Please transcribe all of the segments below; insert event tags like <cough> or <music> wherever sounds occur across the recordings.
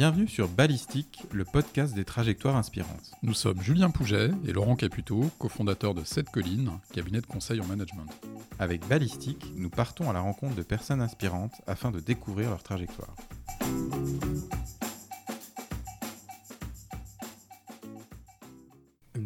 Bienvenue sur Ballistique, le podcast des trajectoires inspirantes. Nous sommes Julien Pouget et Laurent Caputo, cofondateurs de Sept Collines, cabinet de conseil en management. Avec Ballistique, nous partons à la rencontre de personnes inspirantes afin de découvrir leur trajectoire.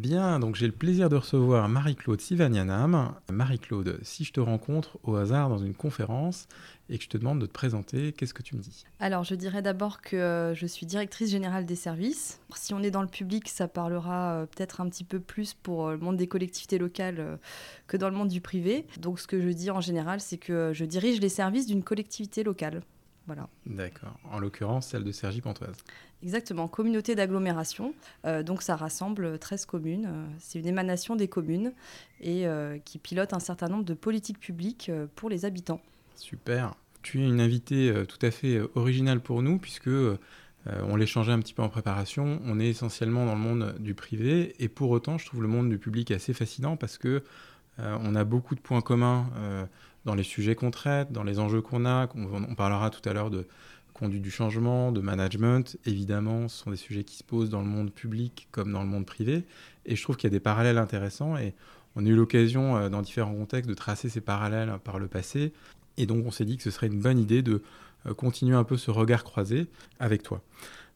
Donc j'ai le plaisir de recevoir Marie-Claude Sivanianam. Marie-Claude, si je te rencontre au hasard dans une conférence et que je te demande de te présenter, qu'est-ce que tu me dis? Alors, je dirais d'abord que euh, je suis directrice générale des services. Si on est dans le public, ça parlera euh, peut-être un petit peu plus pour euh, le monde des collectivités locales que dans le monde du privé. Donc, ce que je dis en général, c'est que je dirige les services d'une collectivité locale. Voilà. D'accord. En l'occurrence, celle de Sergi-Pontoise. Exactement, communauté d'agglomération. Euh, donc ça rassemble 13 communes. Euh, c'est une émanation des communes et euh, qui pilote un certain nombre de politiques publiques pour les habitants. Super. Tu es une invitée tout à fait originale pour nous puisque on l'échangeait un petit peu en préparation. On est essentiellement dans le monde du privé et pour autant, je trouve le monde du public assez fascinant parce que on a beaucoup de points communs dans les sujets qu'on traite, dans les enjeux qu'on a. On, parlera tout à l'heure de conduite du changement, de management. Évidemment, ce sont des sujets qui se posent dans le monde public comme dans le monde privé. Et je trouve qu'il y a des parallèles intéressants. Et on a eu l'occasion, euh, dans différents contextes, de tracer ces parallèles par le passé. Et donc, on s'est dit que ce serait une bonne idée de euh, continuer un peu ce regard croisé avec toi.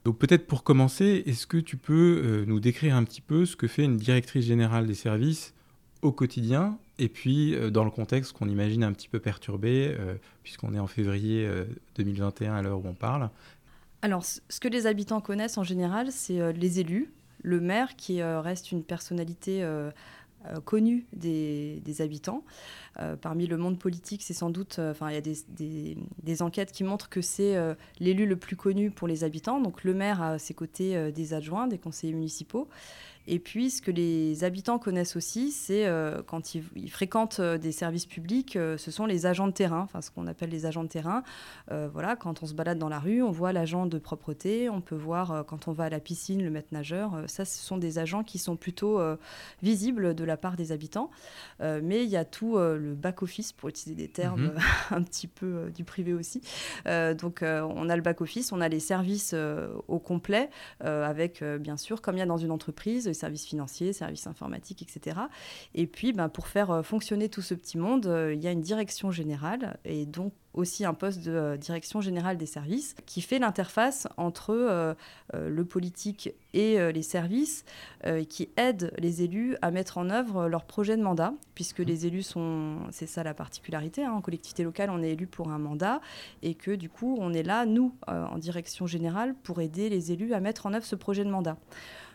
Donc peut-être pour commencer, est-ce que tu peux euh, nous décrire un petit peu ce que fait une directrice générale des services au quotidien et puis euh, dans le contexte qu'on imagine un petit peu perturbé, euh, puisqu'on est en février 2021 euh, à l'heure où on parle. Alors ce que les habitants connaissent en général, c'est les élus, le maire qui reste une personnalité connue des, habitants. parmi le monde politique, c'est sans doute, enfin, il y a des, enquêtes qui montrent que c'est l'élu le plus connu pour les habitants. Donc, le maire a à ses côtés des adjoints, des conseillers municipaux. Et puis, ce que les habitants connaissent aussi, c'est euh, quand ils, fréquentent euh, des services publics, euh, ce sont les agents de terrain, enfin ce qu'on appelle les agents de terrain. voilà, quand on se balade dans la rue, on voit l'agent de propreté, on peut voir quand on va à la piscine le maître nageur. ça, ce sont des agents qui sont plutôt visibles de la part des habitants. mais il y a tout le back-office, pour utiliser des termes mhm. <laughs> un petit peu du privé aussi. donc, on a le back-office, on a les services au complet, avec bien sûr, comme il y a dans une entreprise, services financiers, services informatiques, etc. Et puis, ben, pour faire euh, fonctionner tout ce petit monde, euh, il y a une direction générale et donc aussi un poste de euh, direction générale des services qui fait l'interface entre le politique et les services, qui aide les élus à mettre en œuvre leur projet de mandat, puisque les élus sont, c'est ça la particularité, hein, en collectivité locale, on est élu pour un mandat, et que du coup, on est là, nous, en direction générale, pour aider les élus à mettre en œuvre ce projet de mandat.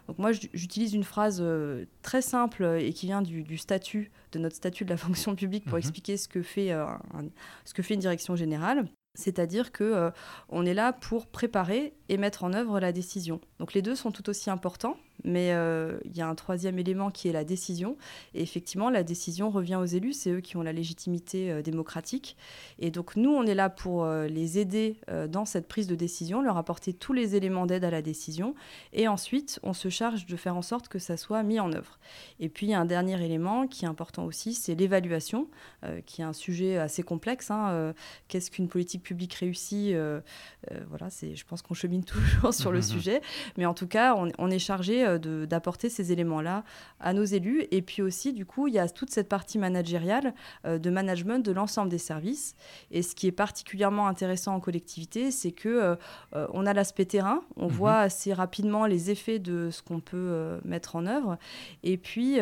Donc moi, j'utilise une phrase euh, très simple et qui vient du, statut, de notre statut de la <laughs> fonction publique pour mhm. expliquer ce que, fait, euh, ce que fait une direction générale. C'est-à-dire que euh, on est là pour préparer et mettre en œuvre la décision. Donc les deux sont tout aussi importants, mais euh, il y a un troisième élément qui est la décision. Et effectivement, la décision revient aux élus, c'est eux qui ont la légitimité euh, démocratique. Et donc nous, on est là pour les aider dans cette prise de décision, leur apporter tous les éléments d'aide à la décision. Et ensuite, on se charge de faire en sorte que ça soit mis en œuvre. Et puis, il y a un dernier élément qui est important aussi, c'est l'évaluation, qui est un sujet assez complexe. Hein. Qu'est-ce qu'une politique public réussi, euh, euh, voilà, c'est, je pense qu'on chemine <laughs> toujours sur le <laughs> sujet. Mais en tout cas, on, est chargé euh, d'apporter ces éléments-là à nos élus. Et puis aussi, du coup, il y a toute cette partie managériale de management de l'ensemble des services. Et ce qui est particulièrement intéressant en collectivité, c'est que on a l'aspect terrain, on mhm. voit assez rapidement les effets de ce qu'on peut mettre en œuvre. Et puis,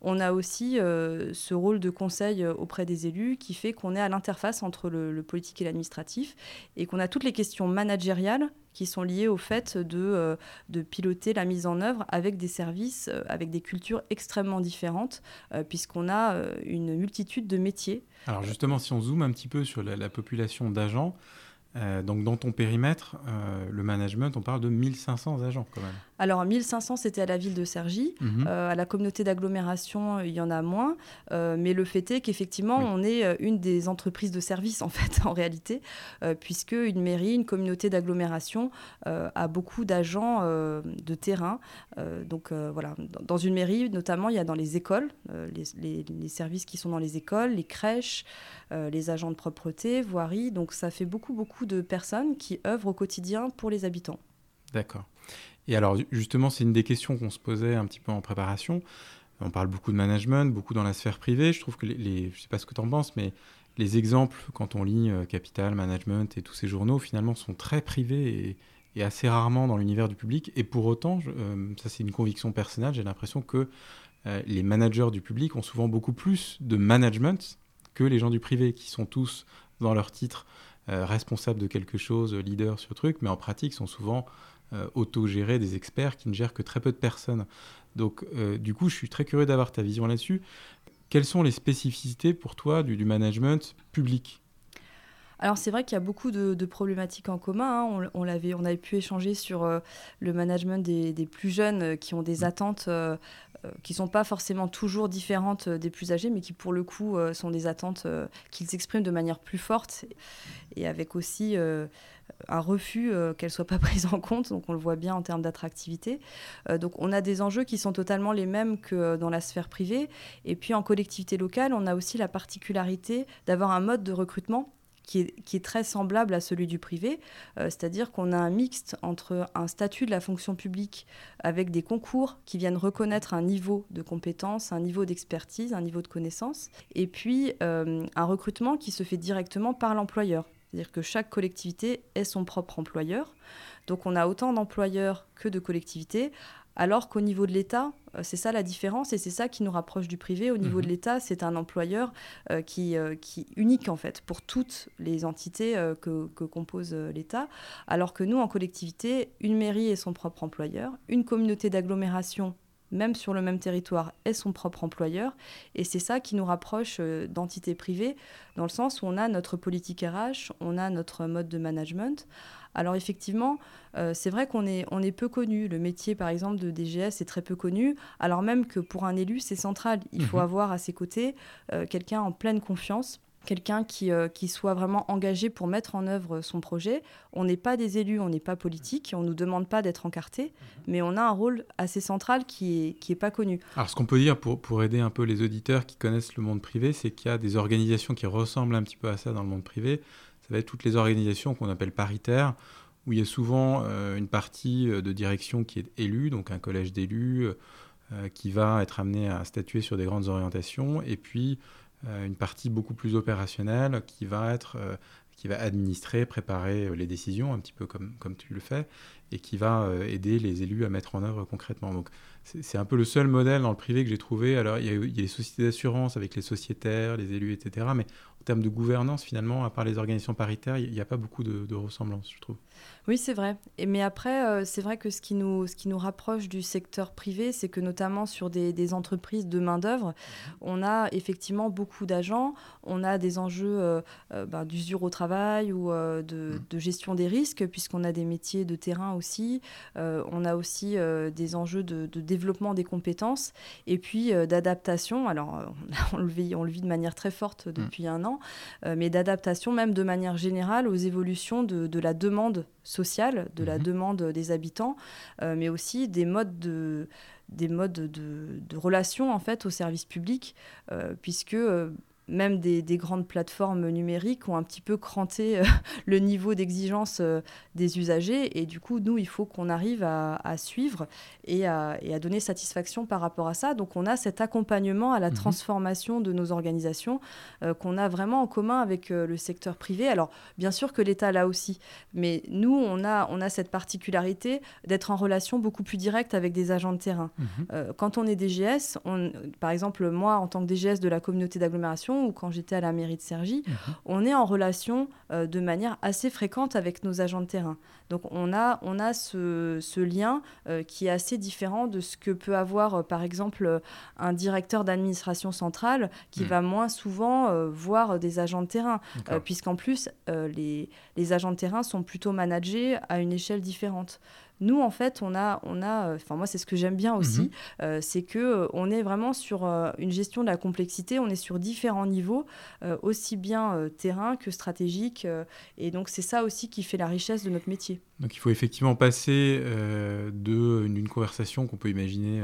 on a aussi ce rôle de conseil auprès des élus qui fait qu'on est à l'interface entre le, le politique et l'administration et qu'on a toutes les questions managériales qui sont liées au fait de, euh, de piloter la mise en œuvre avec des services, euh, avec des cultures extrêmement différentes, euh, puisqu'on a une multitude de métiers. Alors justement, si on zoome un petit peu sur la population d'agents, donc dans ton périmètre, le management, on parle de 1500 agents quand même. Alors 1500, c'était à la ville de Cergy. Euh, à la communauté d'agglomération, il y en a moins. Euh, mais le fait est qu'effectivement, on est euh, une des entreprises de service, <laughs> en fait, en réalité, puisque une mairie, une communauté d'agglomération a beaucoup d'agents de terrain. donc voilà, dans une mairie, notamment, il y a dans les écoles, les, les, services qui sont dans les écoles, les crèches, les agents de propreté, voirie. Donc ça fait beaucoup, beaucoup de personnes qui œuvrent au quotidien pour les habitants. D'accord. Et alors justement, c'est une des questions qu'on se posait un petit peu en préparation. On parle beaucoup de management, beaucoup dans la sphère privée. Je trouve que les, je ne sais pas ce que tu en penses, mais les exemples, quand on lit euh, Capital, Management et tous ces journaux, finalement, sont très privés et, assez rarement dans l'univers du public. Et pour autant, euh, ça c'est une conviction personnelle, j'ai l'impression que euh, les managers du public ont souvent beaucoup plus de management que les gens du privé, qui sont tous dans leur titre responsables de quelque chose, leader sur truc, mais en pratique sont souvent autogérés des experts qui ne gèrent que très peu de personnes. Donc, du coup, je suis très curieux d'avoir ta vision là-dessus. Quelles sont les spécificités pour toi du, management public? Alors c'est vrai qu'il y a beaucoup de, problématiques en commun. Hein. On, l'avait, on avait pu échanger sur euh, le management des, plus jeunes euh, qui ont des mm. attentes euh, qui ne sont pas forcément toujours différentes des plus âgés, mais qui pour le coup sont des attentes qu'ils expriment de manière plus forte et avec aussi un refus euh, qu'elle soit pas <laughs> prise en compte. Donc on le voit bien en termes d'attractivité. Euh, donc on a des enjeux qui sont totalement les mêmes que euh, dans la sphère privée. Et puis en collectivité locale, on a aussi la particularité d'avoir un mode de recrutement qui est, très semblable à celui du privé, c'est-à-dire qu'on a un mixte entre un statut de la fonction publique avec des concours qui viennent reconnaître un niveau de compétence, un niveau d'expertise, un niveau de connaissance, et puis un recrutement qui se fait directement par l'employeur. C'est-à-dire que chaque collectivité est son propre employeur. Donc on a autant d'employeurs que de collectivités, alors qu'au niveau de l'État, euh, c'est ça la différence et c'est ça qui nous rapproche du privé. Au niveau de mhm. l'État, c'est un employeur euh, qui, euh, qui unique en fait pour toutes les entités que, que, compose l'État, alors que nous, en collectivité, une mairie est son propre employeur, une communauté d'agglomération même sur le même territoire, est son propre employeur. Et c'est ça qui nous rapproche euh, d'entités privées, dans le sens où on a notre politique RH, on a notre mode de management. Alors effectivement, euh, c'est vrai qu'on est, on est peu connu. Le métier, par exemple, de DGS est très peu connu, alors même que pour un élu, c'est central. Il faut mhm. avoir à ses côtés euh, quelqu'un en pleine confiance quelqu'un qui, euh, qui, soit vraiment engagé pour mettre en œuvre son projet. On n'est pas des élus, on n'est pas politique, on ne nous demande pas d'être encarté, mhm. mais on a un rôle assez central qui n'est qui est pas connu. Alors ce qu'on peut dire pour, pour aider un peu les auditeurs qui connaissent le monde privé, c'est qu'il y a des organisations qui ressemblent un petit peu à ça dans le monde privé. Ça va être toutes les organisations qu'on appelle paritaires, où il y a souvent euh, une partie euh, de direction qui est élue, donc un collège d'élus, qui va être amené à statuer sur des grandes orientations, et puis euh, une partie beaucoup plus opérationnelle qui va être euh, qui va administrer, préparer euh, les décisions, un petit peu comme, comme tu le fais, et qui va aider les élus à mettre en œuvre concrètement. Donc c'est un peu le seul modèle dans le privé que j'ai trouvé. Alors il y, a, y a les sociétés d'assurance avec les sociétaires, les élus, etc. Mais en termes de gouvernance, finalement, à part les organisations paritaires, il n'y a pas beaucoup de, de ressemblances, je trouve. Oui, c'est vrai. Et, mais après, euh, c'est vrai que ce qui, nous, ce qui nous rapproche du secteur privé, c'est que notamment sur des, des entreprises de main-d'œuvre, mhm. on a effectivement beaucoup d'agents, on a des enjeux euh, euh, ben, d'usure au travail ou de, mhm. de, gestion des risques, puisqu'on a des métiers de terrain aussi. on a aussi des enjeux de, de, développement des compétences et puis d'adaptation. Alors, <laughs> on le, vit, on le vit de manière très forte mhm. depuis un an, mais d'adaptation même de manière générale aux évolutions de, de la demande sociale, de la mhm. demande des habitants, euh, mais aussi des modes de des modes de, de relation en fait au service public, euh, puisque euh, même des, grandes plateformes numériques ont un petit peu cranté euh, <laughs> le niveau d'exigence euh, des usagers. Et du coup, nous, il faut qu'on arrive à, suivre et à, donner satisfaction par rapport à ça. Donc, on a cet accompagnement à la mhm. transformation de nos organisations euh, qu'on a vraiment en commun avec le secteur privé. Alors, bien sûr que l'État l'a aussi, mais nous, on a, on a cette particularité d'être en relation beaucoup plus directe avec des agents de terrain. Mhm. quand on est DGS, on, par exemple, moi, en tant que DGS de la communauté d'agglomération, ou quand j'étais à la mairie de Cergy, mhm. on est en relation euh, de manière assez fréquente avec nos agents de terrain. Donc on a, on a ce, lien euh, qui est assez différent de ce que peut avoir euh, par exemple un directeur d'administration centrale qui mhm. va moins souvent voir des agents de terrain, puisqu'en plus les, les agents de terrain sont plutôt managés à une échelle différente. Nous, en fait, on a, on a, enfin moi, c'est ce que j'aime bien aussi, mhm. euh, c'est que euh, on est vraiment sur euh, une gestion de la complexité. On est sur différents niveaux, aussi bien terrain que stratégique, et donc c'est ça aussi qui fait la richesse de notre métier. Donc il faut effectivement passer d'une conversation qu'on peut imaginer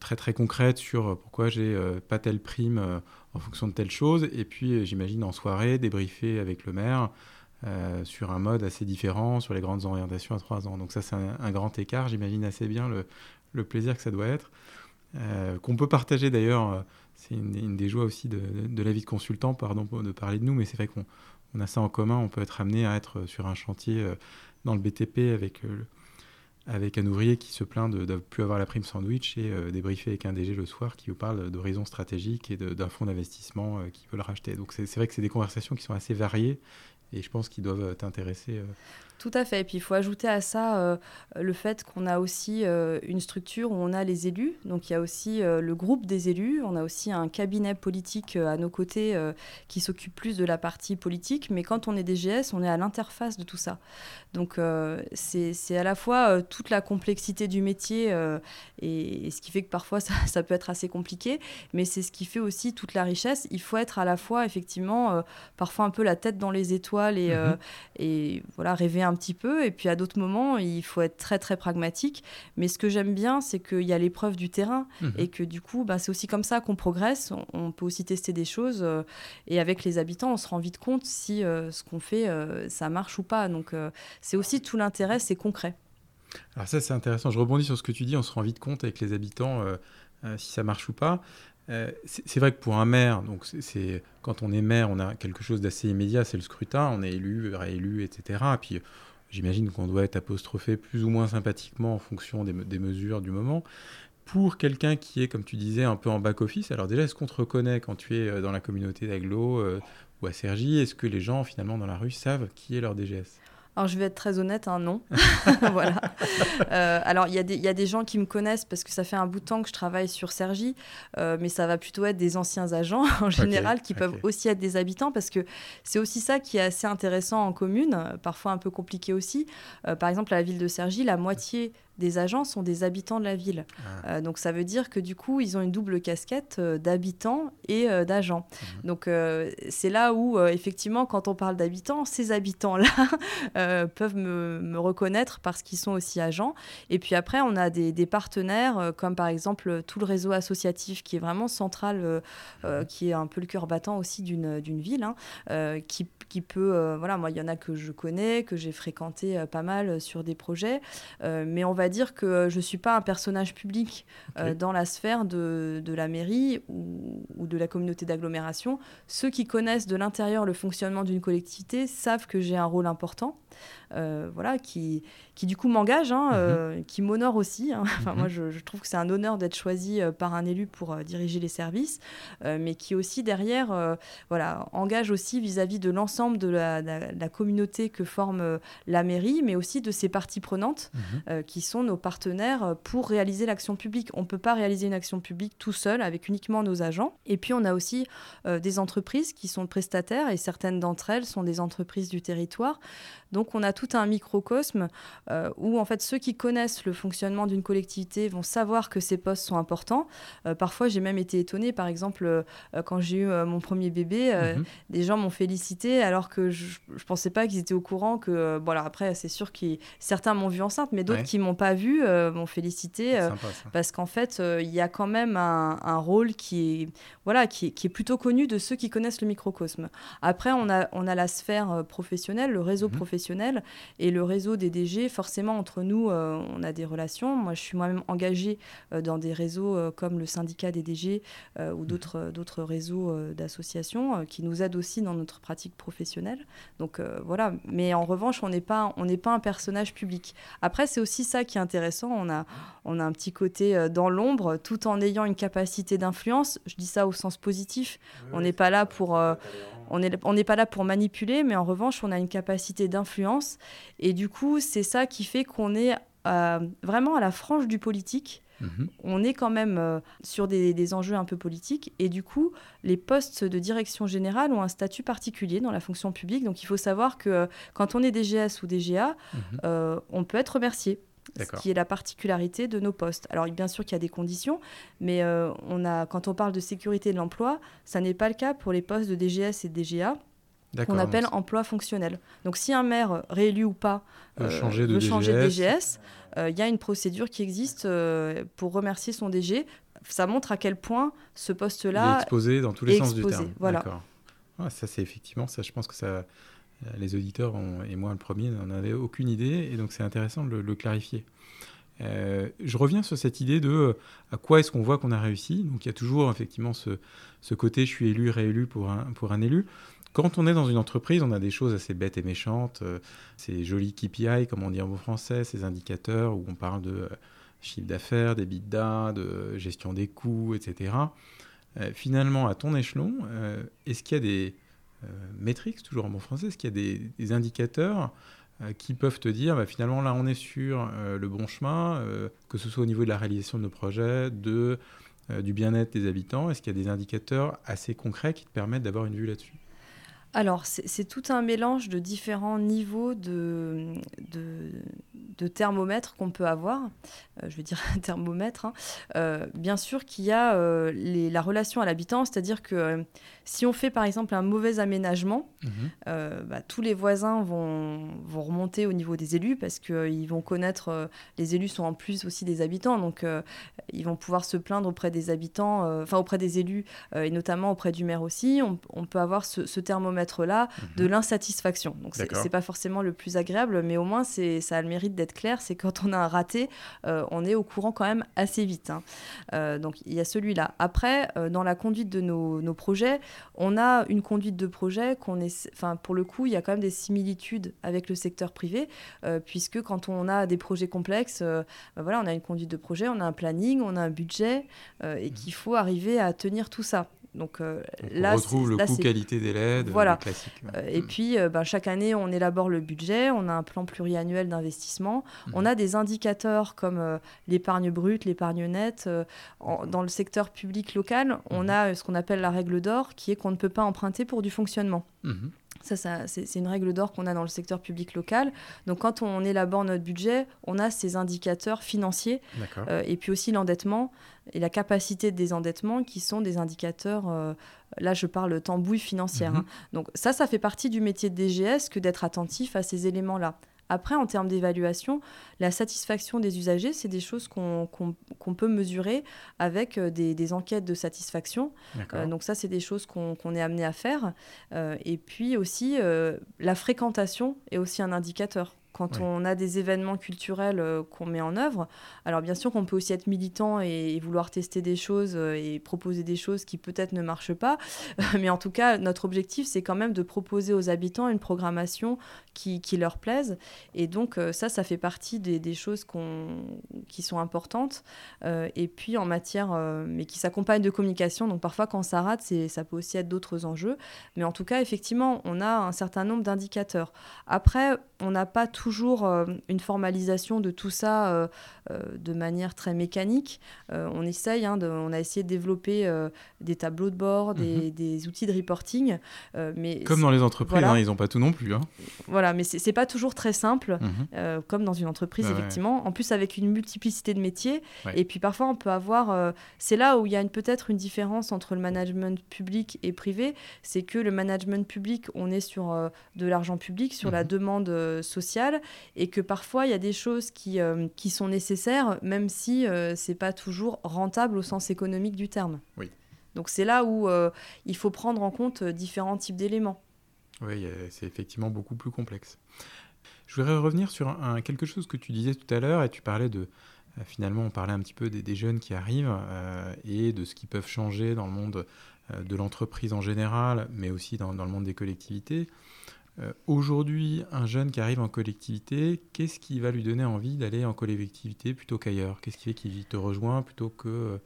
très très concrète sur pourquoi j'ai pas telle prime en fonction de telle chose, et puis j'imagine en soirée débriefer avec le maire sur un mode assez différent, sur les grandes orientations à trois ans. Donc ça, c'est un, grand écart. J'imagine assez bien le, plaisir que ça doit être. qu'on peut partager d'ailleurs, c'est une, des joies aussi de, de, la vie de consultant, pardon de parler de nous, mais c'est vrai qu'on on a ça en commun, on peut être amené à être sur un chantier dans le BTP avec avec un ouvrier qui se plaint de ne plus avoir la prime sandwich et euh, débriefer avec un DG le soir qui vous parle d'horizons stratégiques et d'un fonds d'investissement euh, qui veut le racheter. Donc c'est vrai que c'est des conversations qui sont assez variées et je pense qu'ils doivent t'intéresser. Tout à fait. Et puis il faut ajouter à ça euh, le fait qu'on a aussi euh, une structure où on a les élus. Donc il y a aussi euh, le groupe des élus. On a aussi un cabinet politique à nos côtés qui s'occupe plus de la partie politique. Mais quand on est DGS, on est à l'interface de tout ça. Donc c'est à la fois toute la complexité du métier et, ce qui fait que parfois ça, ça peut être assez compliqué. Mais c'est ce qui fait aussi toute la richesse. Il faut être à la fois effectivement parfois un peu la tête dans les étoiles et, mm-hmm. et voilà rêver un petit peu. Et puis à d'autres moments, il faut être très très pragmatique. Mais ce que j'aime bien, c'est qu'il y a l'épreuve du terrain mhm. et que du coup, bah, c'est aussi comme ça qu'on progresse. On, peut aussi tester des choses. Euh, et avec les habitants, on se rend vite compte si euh, ce qu'on fait, euh, ça marche ou pas. Donc c'est aussi tout l'intérêt, c'est concret. Alors ça, c'est intéressant. Je rebondis sur ce que tu dis. On se rend vite compte avec les habitants si ça marche ou pas. C'est vrai que pour un maire, donc quand on est maire, on a quelque chose d'assez immédiat, c'est le scrutin, on est élu, réélu, etc. Puis J'imagine qu'on doit être apostrophé plus ou moins sympathiquement en fonction des, mesures du moment. Pour quelqu'un qui est, comme tu disais, un peu en back-office, alors déjà, est-ce qu'on te reconnaît quand tu es euh, dans la communauté d'Aglo euh, ou à Sergi Est-ce que les gens, finalement, dans la rue, savent qui est leur DGS alors je vais être très honnête, hein, non. <laughs> <laughs> voilà. Euh, alors il y, y, a des gens qui me connaissent parce que ça fait un bout de temps que je travaille sur Sergi, euh, mais ça va plutôt être des anciens agents en général qui peuvent aussi être des habitants parce que c'est aussi ça qui est assez intéressant en commune, parfois un peu compliqué aussi. Euh, par exemple à la ville de Sergi, la moitié des agents sont des habitants de la ville. Ah. Euh, donc ça veut dire que du coup, ils ont une double casquette euh, d'habitants et euh, d'agents. Mhm. Donc c'est là où, effectivement, quand on parle d'habitants, ces habitants-là <laughs> peuvent me, reconnaître parce qu'ils sont aussi agents. Et puis après, on a des, partenaires, comme par exemple tout le réseau associatif qui est vraiment central, mhm. qui est un peu le cœur battant aussi d'une ville, hein, qui qui peut, voilà, moi il y en a que je connais, que j'ai fréquenté pas mal sur des projets, mais on va dire que je suis pas un personnage public dans la sphère de, de la mairie ou, ou, de la communauté d'agglomération. Ceux qui connaissent de l'intérieur le fonctionnement d'une collectivité savent que j'ai un rôle important. Euh, voilà, qui, qui du coup m'engage, hein, mhm. euh, qui m'honore aussi. Hein. <laughs> Enfin, mhm. Moi, je, trouve que c'est un honneur d'être choisi euh, par un élu pour diriger les services, mais qui aussi derrière, voilà, engage aussi vis-à-vis de l'ensemble de la, la, communauté que forme la mairie, mais aussi de ses parties prenantes, mhm. qui sont nos partenaires pour réaliser l'action publique. On ne peut pas réaliser une action publique tout seul avec uniquement nos agents. Et puis, on a aussi des entreprises qui sont prestataires, et certaines d'entre elles sont des entreprises du territoire. Donc, on a tout un microcosme euh, où en fait ceux qui connaissent le fonctionnement d'une collectivité vont savoir que ces postes sont importants. Euh, parfois, j'ai même été étonnée, par exemple, euh, quand j'ai eu mon premier bébé, mhm. des gens m'ont félicité alors que je ne pensais pas qu'ils étaient au courant que, voilà, après, c'est sûr que certains m'ont vu enceinte, mais d'autres qui m'ont pas vu m'ont félicité parce qu'en fait, il y a quand même un, rôle qui est, voilà, qui qui est plutôt connu de ceux qui connaissent le microcosme. Après, on a, on a la sphère professionnelle, le réseau mhm. professionnel, et le réseau des DG, forcément, entre nous, euh, on a des relations. Moi, je suis moi-même engagée euh, dans des réseaux euh, comme le syndicat des DG ou mhm. d'autres, d'autres réseaux d'associations qui nous aident aussi dans notre pratique professionnelle. Donc voilà. Mais en revanche, on n'est pas, on n'est pas un personnage public. Après, c'est aussi ça qui est intéressant. On a, on a un petit côté dans l'ombre, tout en ayant une capacité d'influence. Je dis ça au sens positif. on n'est pas là pour on n'est pas là pour manipuler, mais en revanche, on a une capacité d'influence. Et du coup, c'est ça qui fait qu'on est euh, vraiment à la frange du politique. Mhm. On est quand même euh, sur des, enjeux un peu politiques. Et du coup, les postes de direction générale ont un statut particulier dans la fonction publique. Donc il faut savoir que euh, quand on est DGS ou DGA, mhm. on peut être remercié ce qui est la particularité de nos postes. Alors bien sûr qu'il y a des conditions, mais euh, on a, quand on parle de sécurité de l'emploi, ça n'est pas le cas pour les postes de DGS et de DGA qu'on appelle emploi fonctionnel. Donc si un maire, réélu ou pas, veut euh, changer de DGS, euh, il y a une procédure qui existe pour remercier son DG. Ça montre à quel point ce poste-là est exposé dans tous les sens du terme. Voilà. ça c'est effectivement ça. Je pense que ça les auditeurs et moi le premier n'en avaient aucune idée, et donc c'est intéressant de le, clarifier. je reviens sur cette idée de à quoi est-ce qu'on voit qu'on a réussi. Donc il y a toujours effectivement ce, côté je suis élu, réélu pour un, pour un élu. Quand on est dans une entreprise, on a des choses assez bêtes et méchantes, ces jolis KPI, comme on dit en bon français, ces indicateurs où on parle de chiffre d'affaires, des bidas, de gestion des coûts, etc. Euh, finalement, à ton échelon, euh, est-ce qu'il y a des euh, métriques, toujours en bon français, est-ce qu'il y a des, indicateurs qui peuvent te dire, bah, finalement, là, on est sur le bon chemin, que ce soit au niveau de la réalisation de nos projets, de, du bien-être des habitants Est-ce qu'il y a des indicateurs assez concrets qui te permettent d'avoir une vue là-dessus? Alors, c'est tout un mélange de différents niveaux de, de, thermomètres qu'on peut avoir. Euh, je vais dire <laughs> thermomètre. Hein. Euh, bien sûr qu'il y a euh, la relation à l'habitant, c'est-à-dire que si on fait par exemple un mauvais aménagement, mhm. bah, tous les voisins vont, vont, remonter au niveau des élus parce qu'ils vont connaître, les élus sont en plus aussi des habitants, donc ils vont pouvoir se plaindre auprès des habitants, enfin auprès des élus et notamment auprès du maire aussi. On, peut avoir ce, ce thermomètre là de mhm. l'insatisfaction. Donc c'est pas forcément le plus agréable, mais au moins c'est ça a le mérite d'être clair. C'est quand on a un raté, euh, on est au courant quand même assez vite. Hein. Euh, donc il y a celui-là. Après, euh, dans la conduite de nos, nos, projets, on a une conduite de projet qu'on est, enfin pour le coup, il y a quand même des similitudes avec le secteur privé, puisque quand on a des projets complexes, bah voilà, on a une conduite de projet, on a un planning, on a un budget, et mhm. qu'il faut arriver à tenir tout ça. Donc, euh, là, on retrouve le coût qualité des LED, voilà. classique. Euh, et mm. puis, euh, ben, chaque année, on élabore le budget, on a un plan pluriannuel d'investissement, on a des indicateurs comme l'épargne brute, l'épargne nette. dans le secteur public local, on mm. a ce qu'on appelle la règle d'or, qui est qu'on ne peut pas emprunter pour du fonctionnement. Mm-hmm. Ça, c'est une règle d'or qu'on a dans le secteur public local. Donc, quand on élabore notre budget, on a ces indicateurs financiers euh, et puis aussi l'endettement et la capacité de désendettement qui sont des indicateurs. Euh, là, je parle tambouille financière. Mhm. Hein. Donc, ça, ça fait partie du métier de DGS que d'être attentif à ces éléments-là. Après, en termes d'évaluation, la satisfaction des usagers, c'est des choses qu'on peut mesurer avec euh, des, enquêtes de satisfaction. Euh, donc ça, c'est des choses qu'on est amené à faire. Euh, et puis aussi, la fréquentation est aussi un indicateur quand on a des événements culturels euh, qu'on met en œuvre. Alors bien sûr qu'on peut aussi être militant et, vouloir tester des choses euh, et proposer des choses qui peut-être ne marchent pas, <laughs> mais en tout cas notre objectif c'est quand même de proposer aux habitants une programmation qui, leur plaise. Et donc euh, ça ça fait partie des, choses qui sont importantes. Et puis en matière mais qui s'accompagnent de communication. Donc parfois quand ça rate ça peut aussi être d'autres enjeux. Mais en tout cas effectivement on a un certain nombre d'indicateurs. Après on n'a pas toujours euh, une formalisation de tout ça euh, euh, de manière très mécanique. on essaye, hein, on a essayé de développer des tableaux de bord, des, mhm. outils de reporting. mais comme dans les entreprises, hein, ils n'ont pas tout non plus. Hein. Voilà, mais c'est pas toujours très simple, mhm. comme dans une entreprise, effectivement. En plus, avec une multiplicité de métiers. Et puis parfois, on peut avoir. c'est là où il y a peut-être une différence entre le management public et privé. C'est que le management public, on est sur de l'argent public, sur la mhm. demande sociale et que parfois il y a des choses qui, euh, qui sont nécessaires, même si euh, c'est pas toujours rentable au sens économique du terme. Oui. Donc c'est là où euh, il faut prendre en compte différents types d'éléments. Oui, c'est effectivement beaucoup plus complexe. Je voudrais revenir sur un, quelque chose que tu disais tout à l'heure, et tu parlais de, finalement, on parlait un petit peu des, jeunes qui arrivent et de ce qu'ils peuvent changer dans le monde de l'entreprise en général, mais aussi dans, dans, le monde des collectivités. Euh, aujourd'hui, un jeune qui arrive en collectivité, qu'est-ce qui va lui donner envie d'aller en collectivité plutôt qu'ailleurs? Qu'est-ce qui fait qu'il te rejoint plutôt que, euh,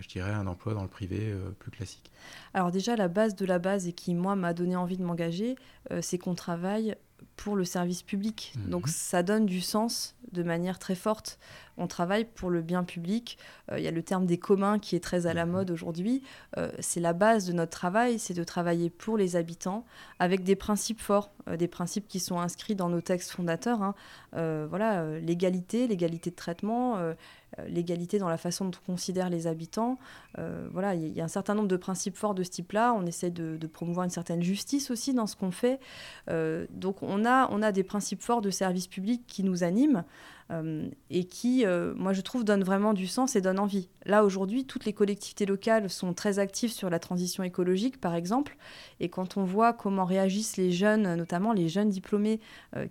je dirais, un emploi dans le privé euh, plus classique? Alors déjà, la base de la base et qui, moi, m'a donné envie de m'engager, c'est qu'on travaille pour le service public. Mhm. Donc ça donne du sens de manière très forte. On travaille pour le bien public. Euh, il y a le terme des communs qui est très à la mhm. mode aujourd'hui. Euh, c'est la base de notre travail, c'est de travailler pour les habitants avec des principes forts, euh, des principes qui sont inscrits dans nos textes fondateurs. Hein. voilà, l'égalité, l'égalité de traitement, l'égalité dans la façon dont on considère les habitants. voilà, il y, a un certain nombre de principes forts de ce type-là. On essaie de, de, promouvoir une certaine justice aussi dans ce qu'on fait. donc on a, on a des principes forts de service public qui nous animent. Et qui, moi je trouve, donne vraiment du sens et donne envie. Là aujourd'hui, toutes les collectivités locales sont très actives sur la transition écologique, par exemple, et quand on voit comment réagissent les jeunes, notamment les jeunes diplômés,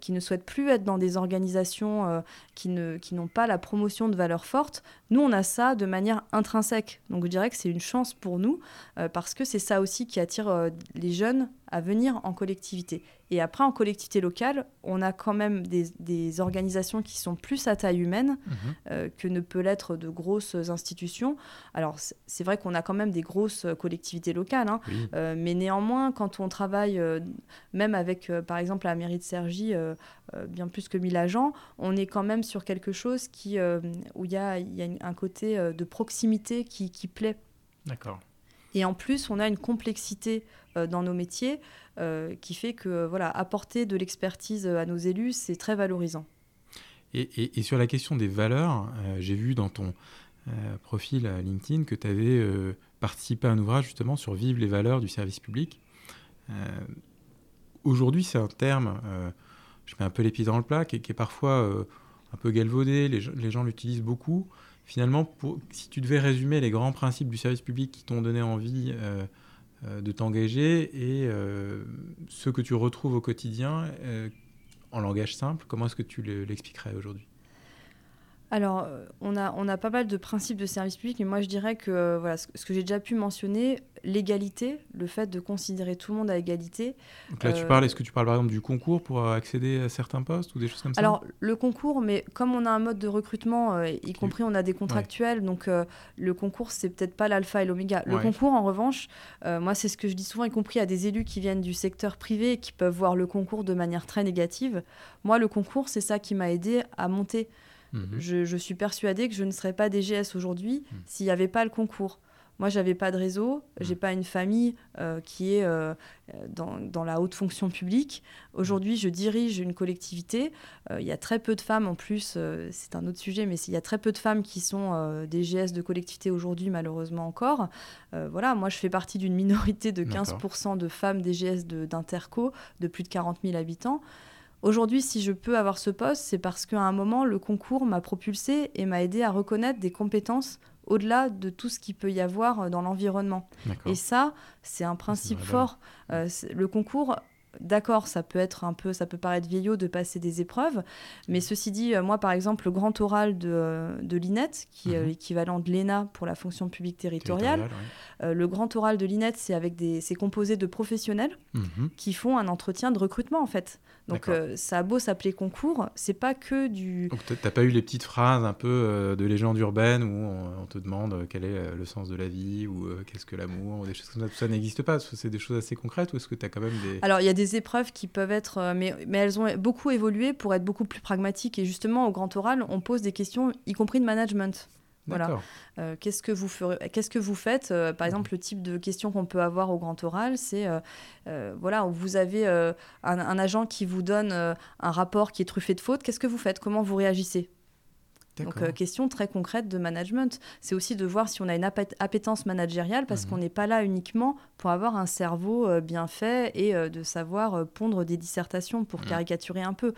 qui ne souhaitent plus être dans des organisations qui n'ont pas la promotion de valeurs fortes, nous on a ça de manière intrinsèque. Donc je dirais que c'est une chance pour nous, parce que c'est ça aussi qui attire les jeunes à venir en collectivité. Et après, en collectivité locale, on a quand même des, organisations qui sont plus à taille humaine mhm. euh, que ne peut l'être de grosses institutions. Alors, c'est vrai qu'on a quand même des grosses collectivités locales, hein. euh, mais néanmoins, quand on travaille, euh, même avec, par exemple, la mairie de Cergy, bien plus que 1000 agents, on est quand même sur quelque chose qui, où il y a, un côté de proximité qui, qui plaît. D'accord. Et en plus, on a une complexité euh, dans nos métiers euh, qui fait que voilà, apporter de l'expertise à nos élus, c'est très valorisant. Et, sur la question des valeurs, euh, j'ai vu dans ton profil LinkedIn que tu avais participé à un ouvrage justement sur vivre les valeurs du service public. Aujourd'hui, c'est un terme, je mets un peu les pieds dans le plat, qui, est parfois un peu galvaudé, les, les gens l'utilisent beaucoup finalement, si tu devais résumer les grands principes du service public qui t'ont donné envie euh, euh, de t'engager et euh, ceux que tu retrouves au quotidien en langage simple, comment est-ce que tu l'expliquerais aujourd'hui? Alors, euh, on a, on a pas mal de principes de service public, mais moi je dirais que euh, voilà, ce, que j'ai déjà pu mentionner, l'égalité, le fait de considérer tout le monde à égalité. Donc là, tu euh, parles, est-ce que tu parles par exemple du concours pour accéder à certains postes ou des choses comme ça? Alors, le concours, mais comme on a un mode de recrutement, y compris on a des contractuels, donc le concours, c'est peut-être pas l'alpha et l'oméga. Le concours, en revanche, moi c'est ce que je dis souvent, y compris à des élus qui viennent du secteur privé et qui peuvent voir le concours de manière très négative. Moi, le concours, c'est ça qui m'a aidé à monter. Mhm. Je, suis persuadée que je ne serais pas DGS aujourd'hui mhm. s'il n'y avait pas le concours. Moi, j'avais pas de réseau, j'ai mhm. pas une famille euh, qui est euh, dans, la haute fonction publique. Aujourd'hui, je dirige une collectivité. Euh, il y a très peu de femmes, en plus, c'est un autre sujet, mais il y a très peu de femmes qui sont DGS de collectivité aujourd'hui, malheureusement encore. voilà, moi, je fais partie d'une minorité de 15% de femmes DGS d'Interco, de, de plus de 40 000 habitants. Aujourd'hui, si je peux avoir ce poste, c'est parce qu'à un moment, le concours m'a propulsé et m'a aidé à reconnaître des compétences au-delà de tout ce qu'il peut y avoir euh, dans l'environnement. Et ça, c'est un principe fort. Euh, le concours, d'accord, ça peut être un peu, ça peut paraître vieillot de passer des épreuves, mais ceci dit, euh, moi par exemple, le grand oral de, de l'INET, qui est mhm. l'équivalent de l'ENA pour la fonction publique territoriale, le grand oral de l'INET, c'est avec des, c'est composé de professionnels mhm. qui font un entretien de recrutement en fait. Donc euh, ça a beau s'appeler concours, c'est pas que du. Donc t'as pas eu les petites phrases un peu euh, de légende urbaine où on, te demande euh, quel est le sens de la vie ou qu'est-ce que l'amour ou des choses comme ça. Tout ça n'existe pas. C'est des choses assez concrètes ou est-ce que tu as quand même des. Alors il y a des épreuves qui peuvent être, mais, mais elles ont beaucoup évolué pour être beaucoup plus pragmatiques et justement au grand oral on pose des questions, y compris de management. Voilà. Euh, qu'est-ce que vous ferez, qu'est-ce que vous faites euh, Par exemple, le type de question qu'on peut avoir au grand oral, c'est euh, voilà, vous avez un, agent qui vous donne un rapport qui est truffé de fautes. Qu'est-ce que vous faites? Comment vous réagissez? Donc, question très concrète de management. C'est aussi de voir si on a une appétence managériale parce mhm. qu'on n'est pas là uniquement pour avoir un cerveau bien fait et de savoir pondre des dissertations pour mhm. caricaturer un peu.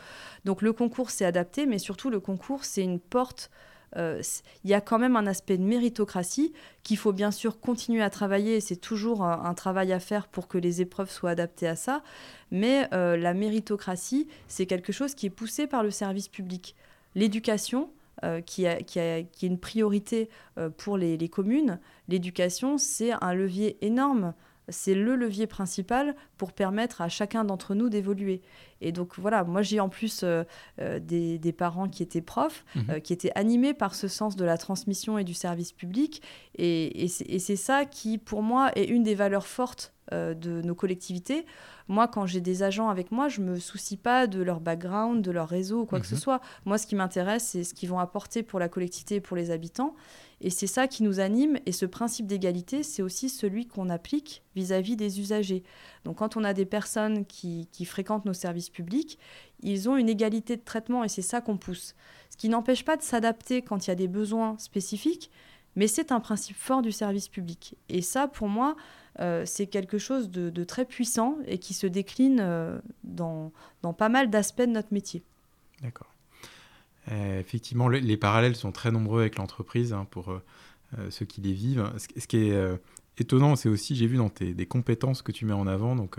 Donc, le concours, c'est adapté, mais surtout, le concours, c'est une porte euh, il y a quand même un aspect de méritocratie qu'il faut bien sûr continuer à travailler. C'est toujours un, travail à faire pour que les épreuves soient adaptées à ça. Mais euh, la méritocratie, c'est quelque chose qui est poussé par le service public. L'éducation, euh, qui, qui, est une priorité pour les, les communes, l'éducation, c'est un levier énorme c'est le levier principal pour permettre à chacun d'entre nous d'évoluer. Et donc voilà, moi j'ai en plus euh, euh, des, parents qui étaient profs, mhm. euh, qui étaient animés par ce sens de la transmission et du service public. Et, c'est ça qui, pour moi, est une des valeurs fortes de nos collectivités. Moi, quand j'ai des agents avec moi, je me soucie pas de leur background, de leur réseau ou quoi que ce mhm. soit. Moi, ce qui m'intéresse, c'est ce qu'ils vont apporter pour la collectivité et pour les habitants. Et c'est ça qui nous anime. Et ce principe d'égalité, c'est aussi celui qu'on applique vis-à-vis des usagers. Donc quand on a des personnes qui, fréquentent nos services publics, ils ont une égalité de traitement et c'est ça qu'on pousse. Ce qui n'empêche pas de s'adapter quand il y a des besoins spécifiques, mais c'est un principe fort du service public. Et ça, pour moi, euh, c'est quelque chose de, très puissant et qui se décline euh, dans, pas mal d'aspects de notre métier. D'accord. effectivement, les, parallèles sont très nombreux avec l'entreprise hein, pour ceux qui les vivent. Ce, qui est étonnant, c'est aussi, j'ai vu dans tes des compétences que tu mets en avant, donc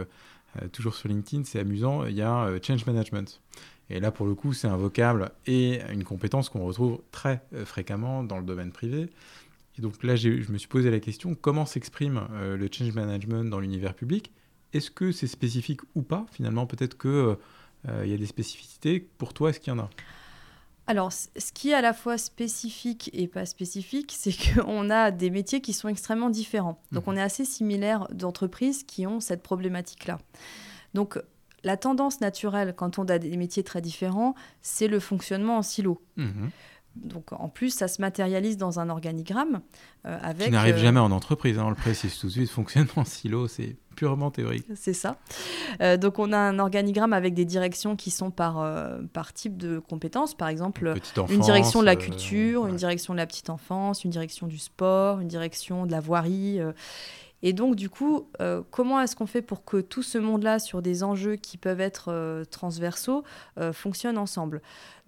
toujours sur LinkedIn, c'est amusant, il y a change management. Et là, pour le coup, c'est un vocable et une compétence qu'on retrouve très fréquemment dans le domaine privé. Et donc là, je me suis posé la question, comment s'exprime le change management dans l'univers public? Est-ce que c'est spécifique ou pas Finalement, peut-être qu'il euh, y a des spécificités. Pour toi, est-ce qu'il y en a? Alors, ce qui est à la fois spécifique et pas spécifique, c'est <laughs> qu'on a des métiers qui sont extrêmement différents. Donc, mhm. on est assez similaire d'entreprises qui ont cette problématique-là. Donc, la tendance naturelle, quand on a des métiers très différents, c'est le fonctionnement en silo. Mhm. Donc en plus, ça se matérialise dans un organigramme euh, avec. Qui n'arrive euh, jamais en entreprise, hein, on le précise tout de suite. Fonctionnement en silo, c'est purement théorique. C'est ça. Euh, donc on a un organigramme avec des directions qui sont par, par type de compétences. Par exemple, une direction de la culture, une direction de la petite enfance, une direction du sport, une direction de la voirie. Et donc, du coup, comment est-ce qu'on fait pour que tout ce monde-là, sur des enjeux qui peuvent être transversaux, fonctionne ensemble?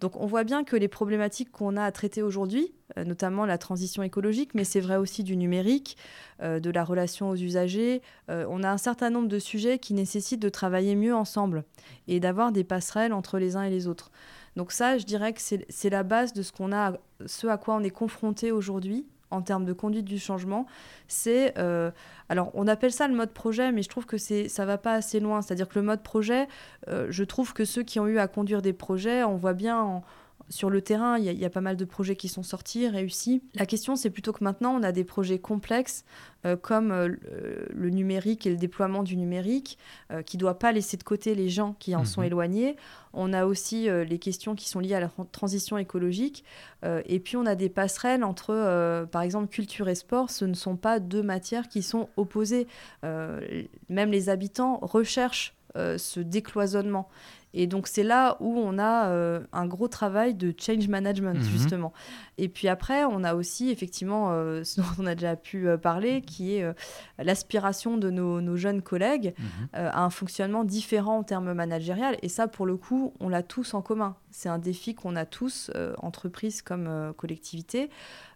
Donc on voit bien que les problématiques qu'on a à traiter aujourd'hui, euh, notamment la transition écologique, mais c'est vrai aussi du numérique, euh, de la relation aux usagers, euh, on a un certain nombre de sujets qui nécessitent de travailler mieux ensemble et d'avoir des passerelles entre les uns et les autres. Donc ça, je dirais que c'est la base de ce a, ce à quoi on est confronté aujourd'hui en termes de conduite du changement, c'est euh, alors on appelle ça le mode projet, mais je trouve que c'est ça va pas assez loin. C'est-à-dire que le mode projet, euh, je trouve que ceux qui ont eu à conduire des projets, on voit bien en, sur le terrain, il y, a pas mal de projets qui sont sortis, réussis. La question, c'est plutôt que maintenant, on a des projets complexes euh, comme euh, le numérique et le déploiement du numérique, euh, qui ne doit pas laisser de côté les gens qui en sont mhm. éloignés. On a aussi les questions qui sont liées à la transition écologique. et puis, on a des passerelles entre, par exemple, culture et sport. Ce ne sont pas deux matières qui sont opposées. même les habitants recherchent ce décloisonnement. Et donc c'est là où on a euh, un gros travail de change management, mhm. justement. Et puis après, on a aussi effectivement euh, <laughs> ce dont on a déjà pu euh, parler, qui est l'aspiration de nos, jeunes collègues mhm. à un fonctionnement différent en termes managériels. Et ça, pour le coup, on l'a tous en commun. C'est un défi qu'on a tous, entreprises comme collectivités.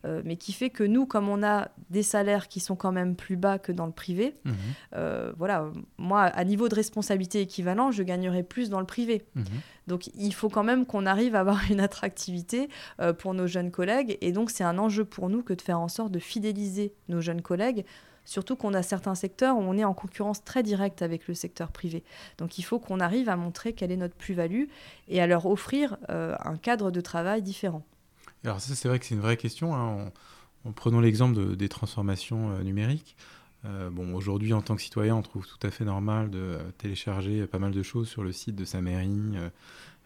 Euh, mais qui fait que nous, comme on a des salaires qui sont quand même plus bas que dans le privé, mhm. euh, voilà, moi, à niveau de responsabilité équivalent, je gagnerais plus dans le privé. Mhm. Donc il faut quand même qu'on arrive à avoir <laughs> une attractivité euh, pour nos jeunes collègues, et donc c'est un enjeu pour nous que de faire en sorte de fidéliser nos jeunes collègues. Surtout qu'on a certains secteurs où on est en concurrence très directe avec le secteur privé. Donc il faut qu'on arrive à montrer quelle est notre plus-value et à leur offrir un cadre de travail différent. Alors ça, c'est vrai que c'est une vraie question. Hein. L'exemple des transformations euh, numériques, euh, bon, aujourd'hui, en tant que citoyen, on trouve tout à fait normal de euh, télécharger pas mal de choses sur le site de sa mairie,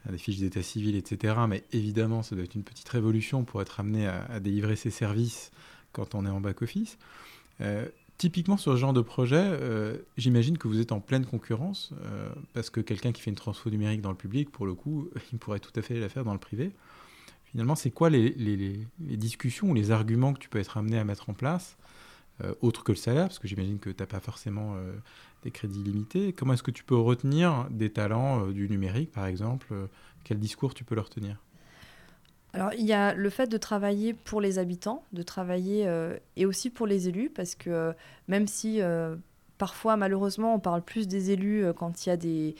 des fiches d'état civil, etc. Mais évidemment, ça doit être une petite révolution pour être amené à, délivrer ces services quand on est en back-office. Typiquement, sur ce genre de projet, j'imagine que vous êtes en pleine concurrence, parce que quelqu'un qui fait une transfo numérique dans le public, pour le coup, <laughs> il pourrait tout à fait la faire dans le privé. Finalement, c'est quoi les, discussions ou les arguments que tu peux être amené à mettre en place, euh, autre que le salaire, parce que j'imagine que tu n'as pas forcément euh, des crédits limités. Comment est-ce que tu peux retenir des talents euh, du numérique, par exemple? Quel discours tu peux leur tenir? Alors, il y a le fait de travailler pour les habitants, de travailler et aussi pour les élus, parce que même si parfois, malheureusement, on parle plus des élus quand il y a des,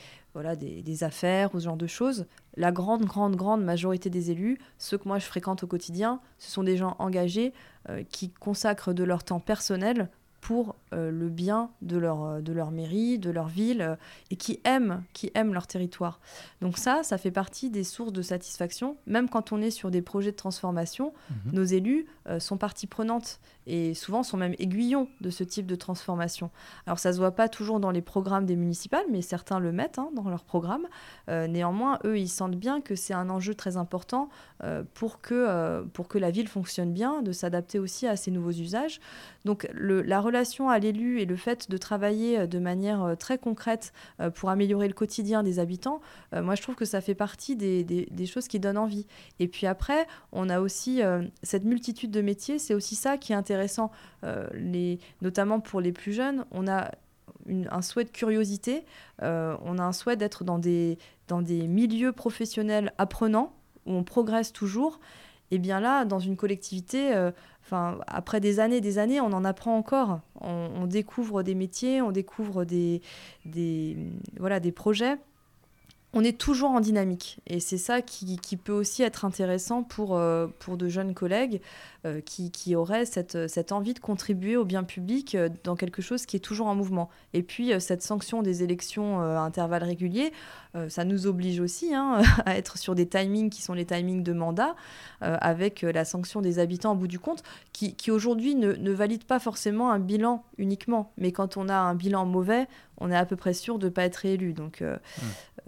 des, affaires ou ce genre de choses. La grande, grande, grande majorité des élus, ceux que moi je fréquente au quotidien, ce sont des gens engagés euh, qui consacrent de leur temps personnel pour euh, le bien de leur, euh, de leur mairie, de leur ville, euh, et qui aiment, qui aiment leur territoire. Donc ça, ça fait partie des sources de satisfaction. Même quand on est sur des projets de transformation, mhm. nos élus sont partie prenante et souvent sont même aiguillons de ce type de transformation. Alors ça se voit pas toujours dans les programmes des municipales, mais certains le mettent hein, dans leurs programmes. néanmoins, eux, ils sentent bien que c'est un enjeu très important pour, que, pour que la ville fonctionne bien, de s'adapter aussi à ces nouveaux usages. Donc la relation à l'élu et le fait de travailler euh, de manière euh, très concrète euh, pour améliorer le quotidien des habitants, moi je trouve que ça fait partie des, des, choses qui donnent envie. Et puis après, on a aussi cette multitude de métiers, c'est aussi ça qui est intéressant, les, notamment pour les plus jeunes. On a un souhait de curiosité, on a un souhait d'être dans des, milieux professionnels apprenants où on progresse toujours, et bien là, dans une collectivité, enfin, après des années des années, on en apprend encore. On, découvre des métiers, on découvre des, voilà, des projets on est toujours en dynamique. Et c'est ça qui, peut aussi être intéressant pour, euh, de jeunes collègues euh, qui, qui, auraient cette, cette, envie de contribuer au bien public euh, dans quelque chose qui est toujours en mouvement. Et puis, cette sanction des élections à intervalles réguliers, ça nous oblige aussi hein, <laughs> à être sur des timings qui sont les timings de mandat, avec la sanction des habitants au bout du compte, qui, qui aujourd'hui ne, ne valide pas forcément un bilan uniquement. Mais quand on a un bilan mauvais, on est à peu près sûr de ne pas être réélu. Donc, mmh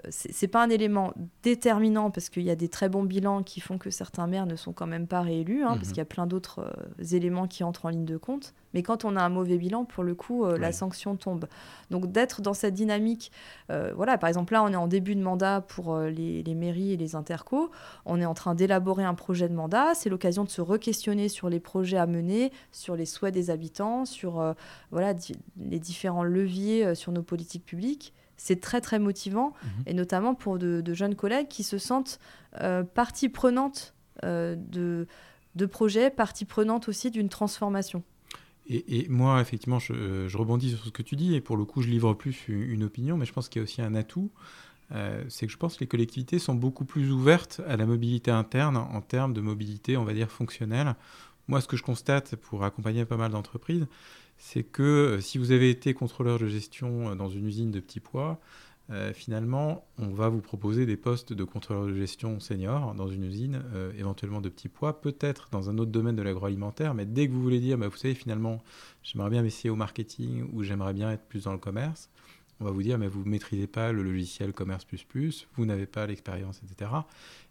c'est pas un élément déterminant parce qu'il y a des très bons bilans qui font que certains maires ne sont quand même pas réélus, hein, parce mhm. qu'il y a plein d'autres euh, éléments qui entrent en ligne de compte. Mais quand on a un mauvais bilan, pour le coup, euh, la sanction tombe. Donc d'être dans cette dynamique, euh, voilà, par exemple là, on est en début de mandat pour les, mairies et les intercos, on est en train d'élaborer un projet de mandat, c'est l'occasion de se re-questionner sur les projets à mener, sur les souhaits des habitants, sur voilà, les différents leviers sur nos politiques publiques c'est très très motivant, mhm. et notamment pour de, jeunes collègues qui se sentent euh, partie prenante euh, de, de projets, partie prenante aussi d'une transformation. Et, moi, effectivement, je, rebondis sur ce que tu dis, et pour le coup, je livre plus une, opinion, mais je pense qu'il y a aussi un atout. Euh, c'est que je pense que les collectivités sont beaucoup plus ouvertes à la mobilité interne en termes de mobilité, on va dire, fonctionnelle. Moi, ce que je constate pour accompagner pas mal d'entreprises, c'est que euh, si vous avez été contrôleur de gestion euh, dans une usine de petits pois, euh, finalement, on va vous proposer des postes de contrôleur de gestion senior dans une usine, éventuellement de petits pois, peut-être dans un autre domaine de l'agroalimentaire, mais dès que vous voulez dire, bah, vous savez, finalement, j'aimerais bien m'essayer au marketing ou j'aimerais bien être plus dans le commerce, on va vous dire, mais vous ne maîtrisez pas le logiciel commerce vous n'avez pas l'expérience, etc.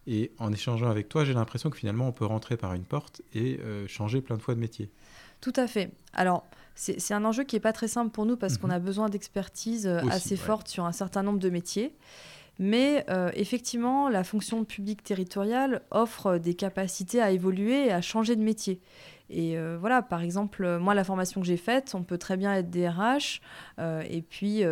Et en échangeant avec toi, j'ai l'impression que finalement, on peut rentrer par une porte et changer plein de fois de métier. Tout à fait. Alors, c'est un enjeu qui n'est pas très simple pour nous parce qu'on mhm. a besoin d'expertise euh, assez forte sur un certain nombre de métiers. Mais euh, effectivement, la fonction publique territoriale offre des capacités à évoluer et à changer de métier. Et euh, voilà, par exemple, euh, moi, la formation que j'ai faite, on peut très bien être DRH euh, et puis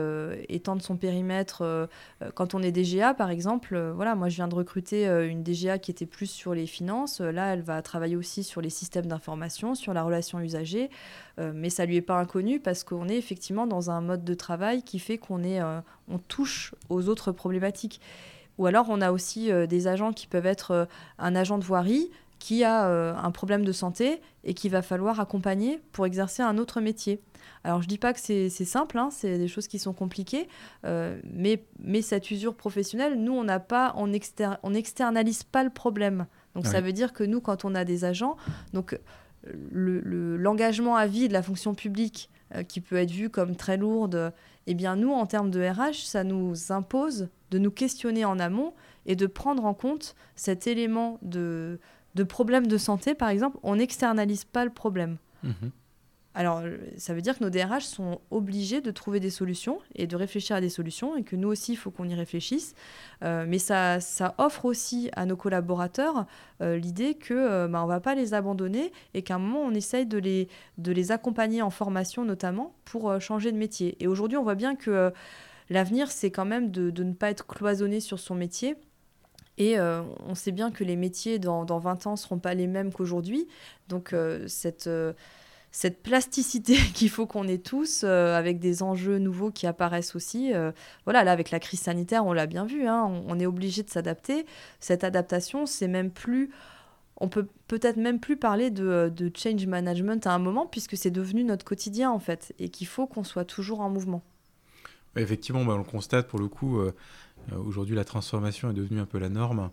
étendre son périmètre quand on est DGA, par exemple. voilà, moi, je viens de recruter une DGA qui était plus sur les finances. Là, elle va travailler aussi sur les systèmes d'information, sur la relation usagée. mais ça lui est pas inconnu parce qu'on est effectivement dans un mode de travail qui fait qu'on on touche aux autres problématiques. Ou alors, on a aussi des agents qui peuvent être un agent de voirie qui a euh, un problème de santé et qu'il va falloir accompagner pour exercer un autre métier. Alors je dis pas que c'est simple, hein, c'est des choses qui sont compliquées, euh, mais, mais cette usure professionnelle, nous, on n'a pas, on, on externalise pas le problème. Donc ça veut dire que nous, quand on a des agents, donc l'engagement le, à vie de la fonction publique, euh, qui peut être vu comme très lourde, eh bien nous, en termes de RH, ça nous impose de nous questionner en amont et de prendre en compte cet élément de, de problèmes de santé, par exemple, on n'externalise pas le problème. Mhm. Alors, ça veut dire que nos DRH sont obligés de trouver des solutions et de réfléchir à des solutions et que nous aussi, il faut qu'on y réfléchisse. Euh, mais ça, ça offre aussi à nos collaborateurs euh, l'idée que euh, bah, on ne va pas les abandonner et qu'à un moment, on essaye de les, de les accompagner en formation notamment pour changer de métier. Et aujourd'hui, on voit bien que l'avenir, c'est quand même de, de, ne pas être cloisonné sur son métier et euh, on sait bien que les métiers dans, dans 20 ans ne seront pas les mêmes qu'aujourd'hui. Donc euh, cette, euh, cette plasticité <laughs> qu'il faut qu'on ait tous, avec des enjeux nouveaux qui apparaissent aussi. voilà, là, avec la crise sanitaire, on l'a bien vu, hein, on, est obligé de s'adapter. Cette adaptation, c'est même plus... On peut peut-être même plus parler de, de change management à un moment, puisque c'est devenu notre quotidien, en fait, et qu'il faut qu'on soit toujours en mouvement. Effectivement, bah, on le constate pour le coup aujourd'hui, la transformation est devenue un peu la norme.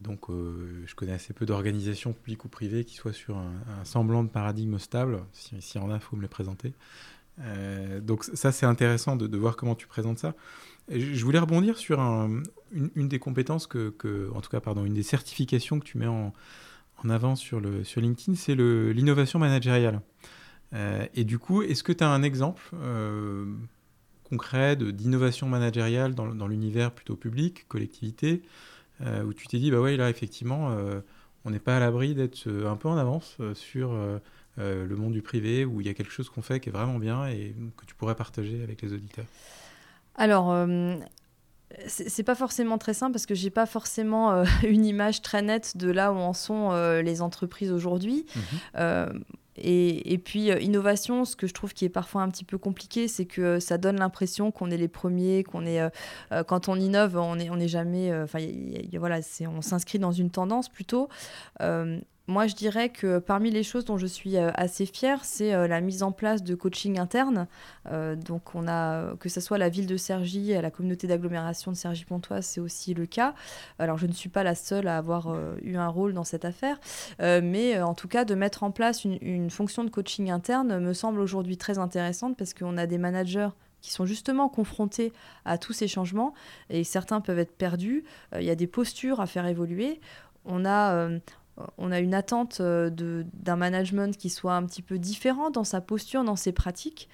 Donc, euh, je connais assez peu d'organisations publiques ou privées qui soient sur un, semblant de paradigme stable. S'il y en a, il faut me les présenter. Euh, donc ça, c'est intéressant de, voir comment tu présentes ça. je voulais rebondir sur une, des compétences que, en tout cas, pardon, une des certifications que tu mets en, avant sur LinkedIn, c'est l'innovation managériale. et du coup, est-ce que tu as un exemple concret d'innovation managériale dans, dans l'univers plutôt public, collectivité, euh, où tu t'es dit, bah ouais, là, effectivement, euh, on n'est pas à l'abri d'être euh, un peu en avance sur le monde du privé, où il y a quelque chose qu'on fait qui est vraiment bien et que tu pourrais partager avec les auditeurs Alors, c'est pas forcément très simple parce que j'ai pas forcément <laughs> une image très nette de là où en sont les entreprises aujourd'hui. Mhm. Et, puis, euh, innovation, ce que je trouve qui est parfois un petit peu compliqué, c'est que ça donne l'impression qu'on est les premiers, qu'on est, euh, euh, quand on innove, on on est jamais, enfin, voilà, on s'inscrit dans une tendance plutôt. Moi, je dirais que parmi les choses dont je suis euh, assez fière, c'est euh, la mise en place de coaching interne. Euh, donc, on a, que ce soit la ville de Cergy, la communauté d'agglomération de Cergy-Pontoise, c'est aussi le cas. Alors, je ne suis pas la seule à avoir eu un rôle dans cette affaire, mais en tout cas, de mettre en place une fonction de coaching interne me semble aujourd'hui très intéressante parce qu'on a des managers qui sont justement confrontés à tous ces changements et certains peuvent être perdus. Il y a des postures à faire évoluer. On a, on a une attente euh, d'un management qui soit un petit peu différent dans sa posture, dans ses pratiques.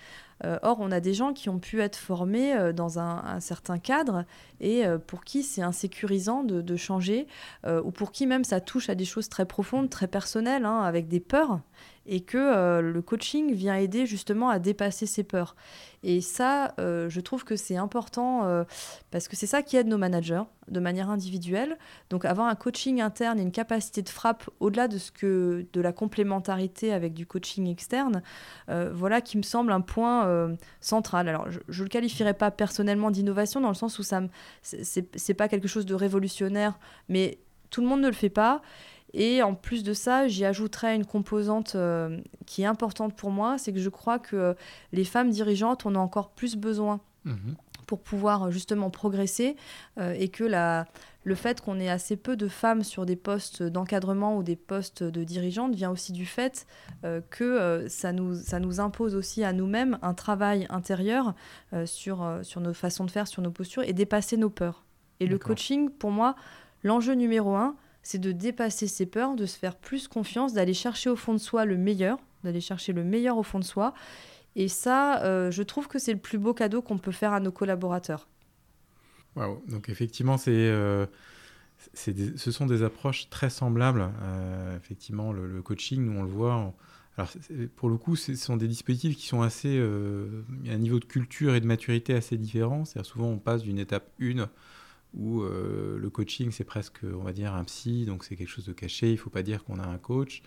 Euh, or, on a des gens qui ont pu être formés euh, dans un, certain cadre et pour qui c'est insécurisant de, changer, ou pour qui même ça touche à des choses très profondes, très personnelles, hein, avec des peurs et que euh, le coaching vient aider justement à dépasser ces peurs. Et ça, euh, je trouve que c'est important euh, parce que c'est ça qui aide nos managers de manière individuelle. Donc avoir un coaching interne et une capacité de frappe au-delà de ce que de la complémentarité avec du coaching externe, voilà qui me semble un point central. Alors je, ne le qualifierais pas personnellement d'innovation dans le sens où ça c'est pas quelque chose de révolutionnaire, mais tout le monde ne le fait pas. Et en plus de ça, j'y ajouterais une composante euh, qui est importante pour moi, c'est que je crois que les femmes dirigeantes, on a encore plus besoin mhm. pour pouvoir justement progresser euh, et que la, le fait qu'on ait assez peu de femmes sur des postes d'encadrement ou des postes de dirigeantes vient aussi du fait euh, que ça, nous, ça nous impose aussi à nous-mêmes un travail intérieur sur, sur nos façons de faire, sur nos postures et dépasser nos peurs. Et le coaching, pour moi, l'enjeu numéro un, c'est de dépasser ses peurs, de se faire plus confiance, d'aller chercher au fond de soi le meilleur, d'aller chercher le meilleur au fond de soi. Et ça, euh, je trouve que c'est le plus beau cadeau qu'on peut faire à nos collaborateurs. Waouh, donc effectivement, c'est, euh, ce sont des approches très semblables. Euh, effectivement, le, coaching, nous on le voit. Alors, pour le coup, ce sont des dispositifs qui sont assez. à un niveau de culture et de maturité assez différent. C'est-à-dire, souvent, on passe d'une étape 1 où euh, le coaching, c'est presque, on va dire, un psy, donc c'est quelque chose de caché, il ne faut pas dire qu'on a un coach,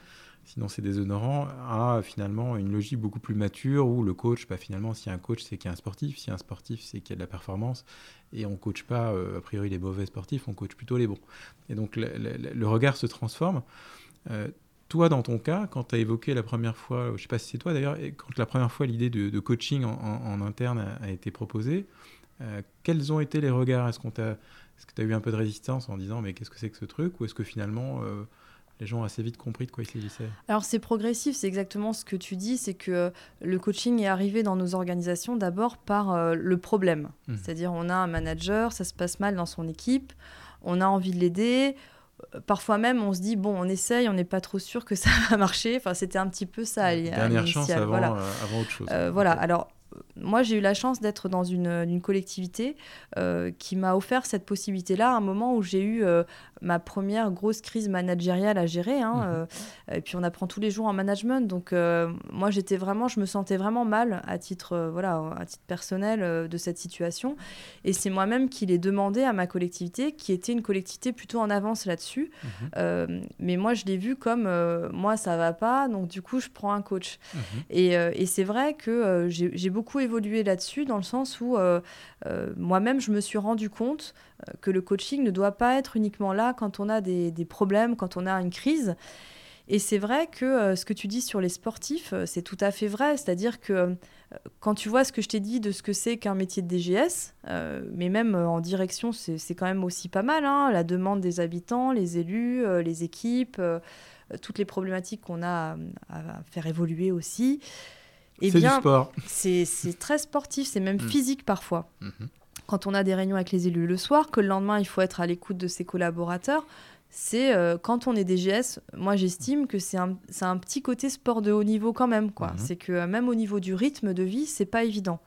sinon c'est déshonorant, à finalement une logique beaucoup plus mature où le coach, bah, finalement, si un coach, c'est qu'il y a un sportif, si un sportif, c'est qu'il y a de la performance, et on ne coach pas, euh, a priori, les mauvais sportifs, on coach plutôt les bons. Et donc le, regard se transforme. Euh, toi, dans ton cas, quand tu as évoqué la première fois, je ne sais pas si c'est toi d'ailleurs, quand la première fois l'idée de, coaching en, interne a, a été proposée, euh, quels ont été les regards? Est-ce qu'on t'a, est-ce que tu as eu un peu de résistance en disant mais qu'est-ce que c'est que ce truc? Ou est-ce que finalement euh, les gens ont assez vite compris de quoi il s'agissait? Alors c'est progressif, c'est exactement ce que tu dis, c'est que le coaching est arrivé dans nos organisations d'abord par euh, le problème. Mmh. C'est-à-dire on a un manager, ça se passe mal dans son équipe, on a envie de l'aider, parfois même on se dit bon on essaye on n'est pas trop sûr que ça <laughs> va marcher. Enfin c'était un petit peu ça dernière chance avant, voilà. avant autre chose. Voilà. Alors moi, j'ai eu la chance d'être dans une, collectivité euh, qui m'a offert cette possibilité-là à un moment où j'ai eu euh, ma première grosse crise managériale à gérer. Hein, mhm. euh, et puis, on apprend tous les jours en management. Donc, moi, j'étais vraiment, je me sentais vraiment mal à titre, voilà, à titre personnel de cette situation. Et c'est moi-même qui l'ai demandé à ma collectivité, qui était une collectivité plutôt en avance là-dessus. Mhm. mais moi, je l'ai vu comme moi, ça va pas. Donc, du coup, je prends un coach. Mhm. Et, et c'est vrai que j'ai beaucoup beaucoup évolué là-dessus, dans le sens où euh, euh, moi-même, je me suis rendu compte euh, que le coaching ne doit pas être uniquement là quand on a des, problèmes, quand on a une crise. Et c'est vrai que ce que tu dis sur les sportifs, c'est tout à fait vrai. C'est-à-dire que quand tu vois ce que je t'ai dit de ce que c'est qu'un métier de DGS, mais même en direction, c'est quand même aussi pas mal. Hein, la demande des habitants, les élus, les équipes, toutes les problématiques qu'on a à, faire évoluer aussi. Eh c'est du sport. C'est très sportif, c'est même mm. physique parfois. Mm-hmm. Quand on a des réunions avec les élus le soir, que le lendemain il faut être à l'écoute de ses collaborateurs, c'est euh, quand on est DGS, moi j'estime que c'est un, un, petit côté sport de haut niveau quand même. quoi. Mm-hmm. C'est que euh, même au niveau du rythme de vie, c'est pas évident.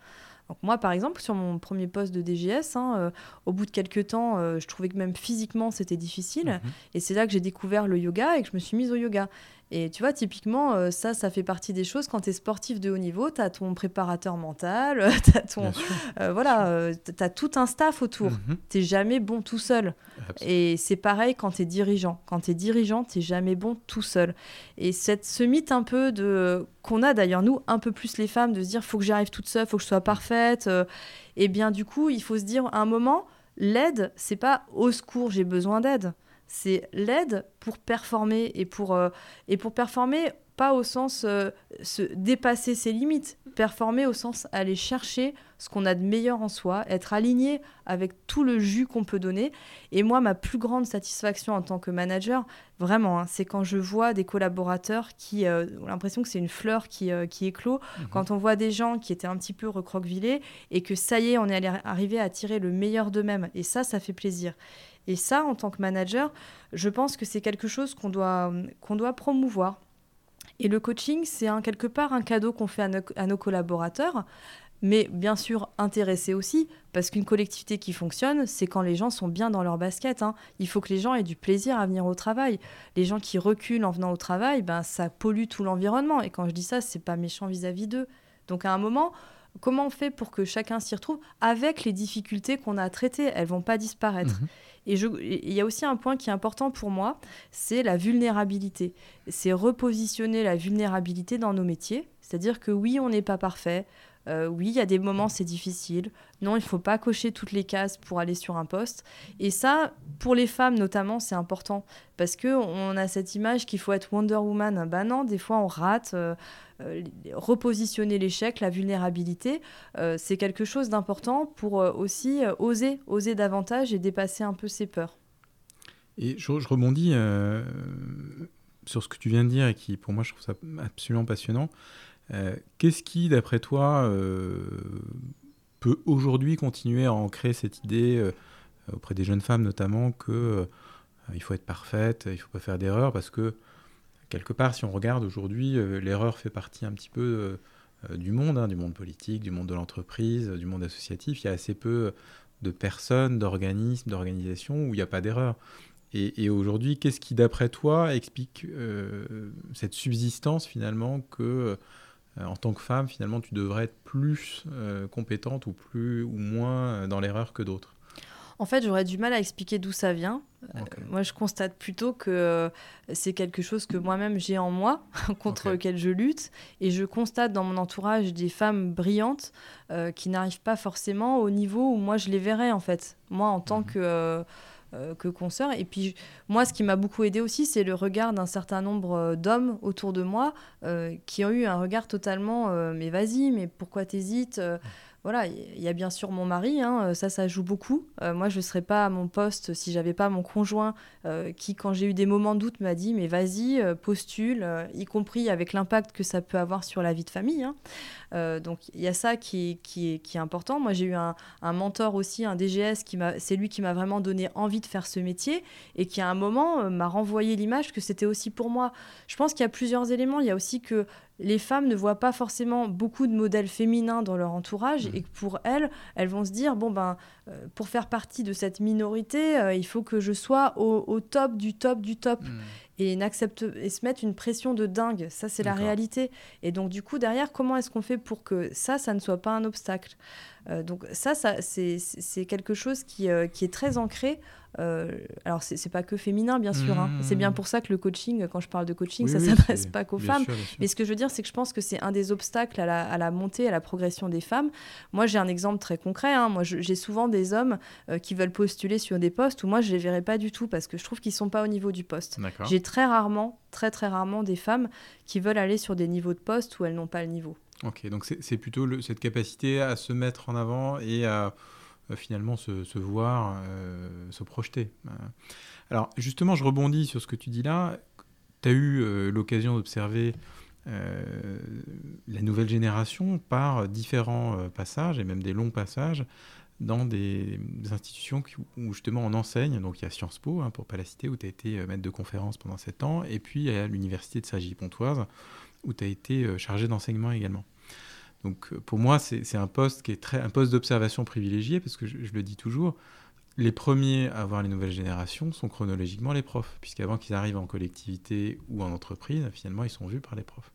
Donc moi, par exemple, sur mon premier poste de DGS, hein, euh, au bout de quelques temps, euh, je trouvais que même physiquement, c'était difficile. Mhm. Et c'est là que j'ai découvert le yoga et que je me suis mise au yoga. Et tu vois, typiquement, euh, ça, ça fait partie des choses. Quand tu es sportif de haut niveau, tu as ton préparateur mental, <laughs> tu as ton... Euh, voilà, tu as tout un staff autour. Mhm. T'es jamais bon tout seul. Absolument. Et c'est pareil quand tu es dirigeant. Quand tu es dirigeant, tu jamais bon tout seul. Et cette, ce mythe un peu de qu'on a d'ailleurs, nous, un peu plus les femmes, de se dire faut que j'y arrive toute seule, faut que je sois parfaite. euh, et bien du coup, il faut se dire à un moment, l'aide, c'est pas au secours, j'ai besoin d'aide. C'est l'aide pour performer et pour, euh, et pour performer, pas au sens euh, se dépasser ses limites, performer au sens aller chercher ce qu'on a de meilleur en soi, être aligné avec tout le jus qu'on peut donner. Et moi, ma plus grande satisfaction en tant que manager, vraiment, hein, c'est quand je vois des collaborateurs qui euh, ont l'impression que c'est une fleur qui, euh, qui éclot, Mhm. quand on voit des gens qui étaient un petit peu recroquevillés et que ça y est, on est arrivé à tirer le meilleur d'eux-mêmes. Et ça, ça fait plaisir. Et ça, en tant que manager, je pense que c'est quelque chose qu'on doit, doit promouvoir. Et le coaching, c'est quelque part un cadeau qu'on fait à nos, à nos collaborateurs, mais bien sûr intéressés aussi, parce qu'une collectivité qui fonctionne, c'est quand les gens sont bien dans leur basket. hein. Il faut que les gens aient du plaisir à venir au travail. Les gens qui reculent en venant au travail, ben, ça pollue tout l'environnement. Et quand je dis ça, c'est pas méchant vis-à-vis d'eux. Donc à un moment, comment on fait pour que chacun s'y retrouve avec les difficultés qu'on a à traiter Elles vont pas disparaître. Mhm. Et il y a aussi un point qui est important pour moi, c'est la vulnérabilité. C'est repositionner la vulnérabilité dans nos métiers. C'est-à-dire que oui, on n'est pas parfait. Euh, oui, il y a des moments, c'est difficile. Non, il ne faut pas cocher toutes les cases pour aller sur un poste. Et ça, pour les femmes notamment, c'est important. Parce qu'on a cette image qu'il faut être Wonder Woman. Ben non, des fois, on rate. euh, repositionner l'échec, la vulnérabilité, euh, c'est quelque chose d'important pour euh, aussi euh, oser, oser davantage et dépasser un peu ses peurs. Et je, rebondis euh, sur ce que tu viens de dire et qui, pour moi, je trouve ça absolument passionnant. Euh, Qu'est-ce qui, d'après toi, euh, peut aujourd'hui continuer à ancrer cette idée euh, auprès des jeunes femmes, notamment, que euh, il faut être parfaite, il faut pas faire d'erreur, parce que quelque part, si on regarde aujourd'hui, euh, l'erreur fait partie un petit peu euh, euh, du monde, hein, du monde politique, du monde de l'entreprise, du monde associatif. Il y a assez peu de personnes, d'organismes, d'organisations où il n'y a pas d'erreur. Et, aujourd'hui, qu'est-ce qui, d'après toi, explique cette subsistance finalement que, en tant que femme, finalement, tu devrais être plus compétente ou plus ou moins dans l'erreur que d'autres? En fait, j'aurais du mal à expliquer d'où ça vient. Ok. Moi, je constate plutôt que euh, c'est quelque chose que moi-même j'ai en moi, <laughs> contre lequel je lutte. Et je constate dans mon entourage des femmes brillantes euh, qui n'arrivent pas forcément au niveau où moi je les verrais, en fait. Moi, en tant Mhm. que. euh, euh, que consoeur. Et puis, moi, ce qui m'a beaucoup aidé aussi, c'est le regard d'un certain nombre euh, d'hommes autour de moi euh, qui ont eu un regard totalement euh, Mais vas-y, mais pourquoi t'hésites Euh, Voilà, il y a bien sûr mon mari, hein, ça, ça joue beaucoup. Euh, moi, je ne serais pas à mon poste si j'avais pas mon conjoint euh, qui, quand j'ai eu des moments de doute, m'a dit Mais vas-y, euh, postule, euh, y compris avec l'impact que ça peut avoir sur la vie de famille. hein. Euh, donc, il y a ça qui, qui, est, qui est important. Moi, j'ai eu un, un mentor aussi, un DGS, qui m'a, c'est lui qui m'a vraiment donné envie de faire ce métier et qui, à un moment, euh, m'a renvoyé l'image que c'était aussi pour moi. Je pense qu'il y a plusieurs éléments. Il y a aussi que les femmes ne voient pas forcément beaucoup de modèles féminins dans leur entourage Mhm. et que pour elles, elles vont se dire bon ben euh, pour faire partie de cette minorité, euh, il faut que je sois au, au top du top du top et n'accepte et se mettre une pression de dingue. Ça, c'est la réalité. Et donc, du coup, derrière, comment est-ce qu'on fait pour que ça, ça ne soit pas un obstacle? Donc, ça, ça c'est- quelque chose qui, euh, qui est très ancré. Euh, alors, c'est pas que féminin, bien sûr. hein. C'est bien pour ça que le coaching, quand je parle de coaching, Oui, ça oui, s'adresse pas qu'aux femmes. sûr. Mais ce que je veux dire, c'est que je pense que c'est un des obstacles à la, à la montée, à la progression des femmes. Moi, j'ai un exemple très concret. hein. Moi, j'ai souvent des hommes euh, qui veulent postuler sur des postes où moi, je les verrai pas du tout parce que je trouve qu'ils sont pas au niveau du poste. J'ai très rarement, très très rarement des femmes qui veulent aller sur des niveaux de poste où elles n'ont pas le niveau. Ok, donc c'est plutôt cette capacité à se mettre en avant et à euh, finalement se, voir, euh, se projeter. Euh, Alors justement, je rebondis sur ce que tu dis là. Tu as eu l'occasion d'observer la nouvelle génération par différents passages et même des longs passages dans des, institutions où justement on enseigne. Donc il y a Sciences Po, hein, pour pas la citer, où tu as été maître de conférence pendant 7 ans, et puis il y a l'université de Cergy-Pontoise, où tu as été euh, chargé d'enseignement également. Donc pour moi, c'est un poste qui est très, un poste d'observation privilégié, parce que je, le dis toujours, les premiers à voir les nouvelles générations sont chronologiquement les profs, puisqu'avant qu'ils arrivent en collectivité ou en entreprise, finalement, ils sont vus par les profs.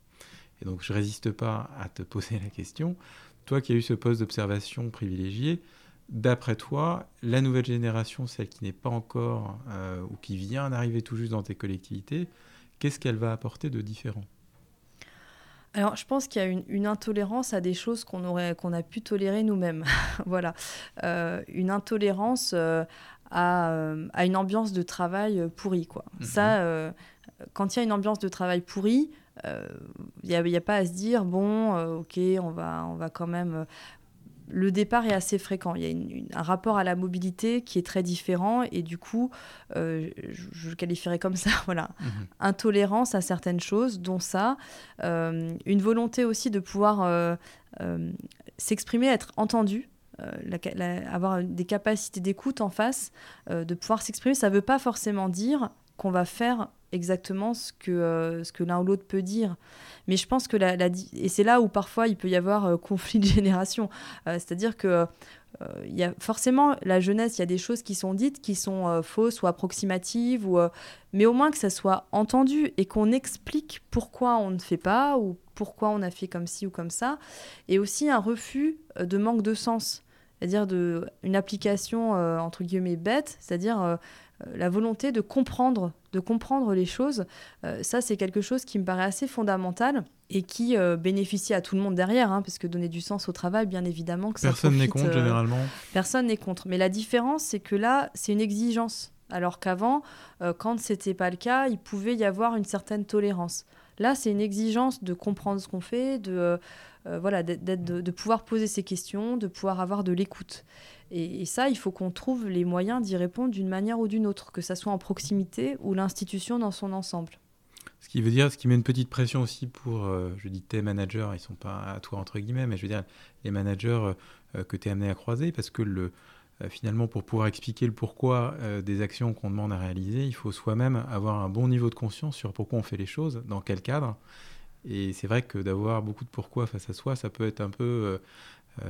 Et donc je résiste pas à te poser la question, toi qui as eu ce poste d'observation privilégié, d'après toi, la nouvelle génération, celle qui n'est pas encore euh, ou qui vient d'arriver tout juste dans tes collectivités, qu'est-ce qu'elle va apporter de différent? Alors, je pense qu'il y a une, intolérance à des choses qu'on aurait, qu'on a pu tolérer nous-mêmes. <laughs> voilà, euh, une intolérance euh, à, à, une ambiance de travail pourrie, quoi. Mhm. Ça, quand il y a une ambiance de travail pourrie, il n'y a, a, pas à se dire bon, ok, on va, on va quand même le départ est assez fréquent. Il y a un rapport à la mobilité qui est très différent et du coup, euh, je, le qualifierais comme ça, <laughs> voilà, mhm. intolérance à certaines choses, dont ça, euh, une volonté aussi de pouvoir euh, s'exprimer, être entendu. avoir des capacités d'écoute en face, de pouvoir s'exprimer, ça ne veut pas forcément dire qu'on va faire exactement ce que, ce que l'un ou l'autre peut dire. Mais je pense que la, et c'est là où parfois il peut y avoir euh, conflit de <laughs> génération. Euh, c'est-à-dire que euh, il y a forcément la jeunesse, il y a des choses qui sont dites qui sont fausses ou approximatives, ou, mais au moins que ça soit entendu et qu'on explique pourquoi on ne fait pas ou pourquoi on a fait comme ci ou comme ça, et aussi un refus de manque de sens, c'est-à-dire une application entre guillemets bête, c'est-à-dire euh, la volonté de comprendre, de comprendre les choses, euh, ça c'est quelque chose qui me paraît assez fondamental et qui euh, bénéficie à tout le monde derrière, hein, parce que donner du sens au travail, bien évidemment que personne n'est contre généralement. Personne n'est contre, mais la différence c'est que là c'est une exigence, alors qu'avant, quand c'était pas le cas, il pouvait y avoir une certaine tolérance. Là, c'est une exigence de comprendre ce qu'on fait, de voilà, de, de pouvoir poser ses questions, de pouvoir avoir de l'écoute. Et, ça, il faut qu'on trouve les moyens d'y répondre d'une manière ou d'une autre, que ça soit en proximité ou l'institution dans son ensemble. Ce qui veut dire, ce qui met une petite pression aussi pour, euh, je dis tes managers, ils sont pas à toi entre guillemets, mais je veux dire les managers euh, que tu es amené à croiser, parce que le, euh, finalement, pour pouvoir expliquer le pourquoi des actions qu'on demande à réaliser, il faut soi-même avoir un bon niveau de conscience sur pourquoi on fait les choses, dans quel cadre. Et c'est vrai que d'avoir beaucoup de pourquoi face à soi, ça peut être un peu euh,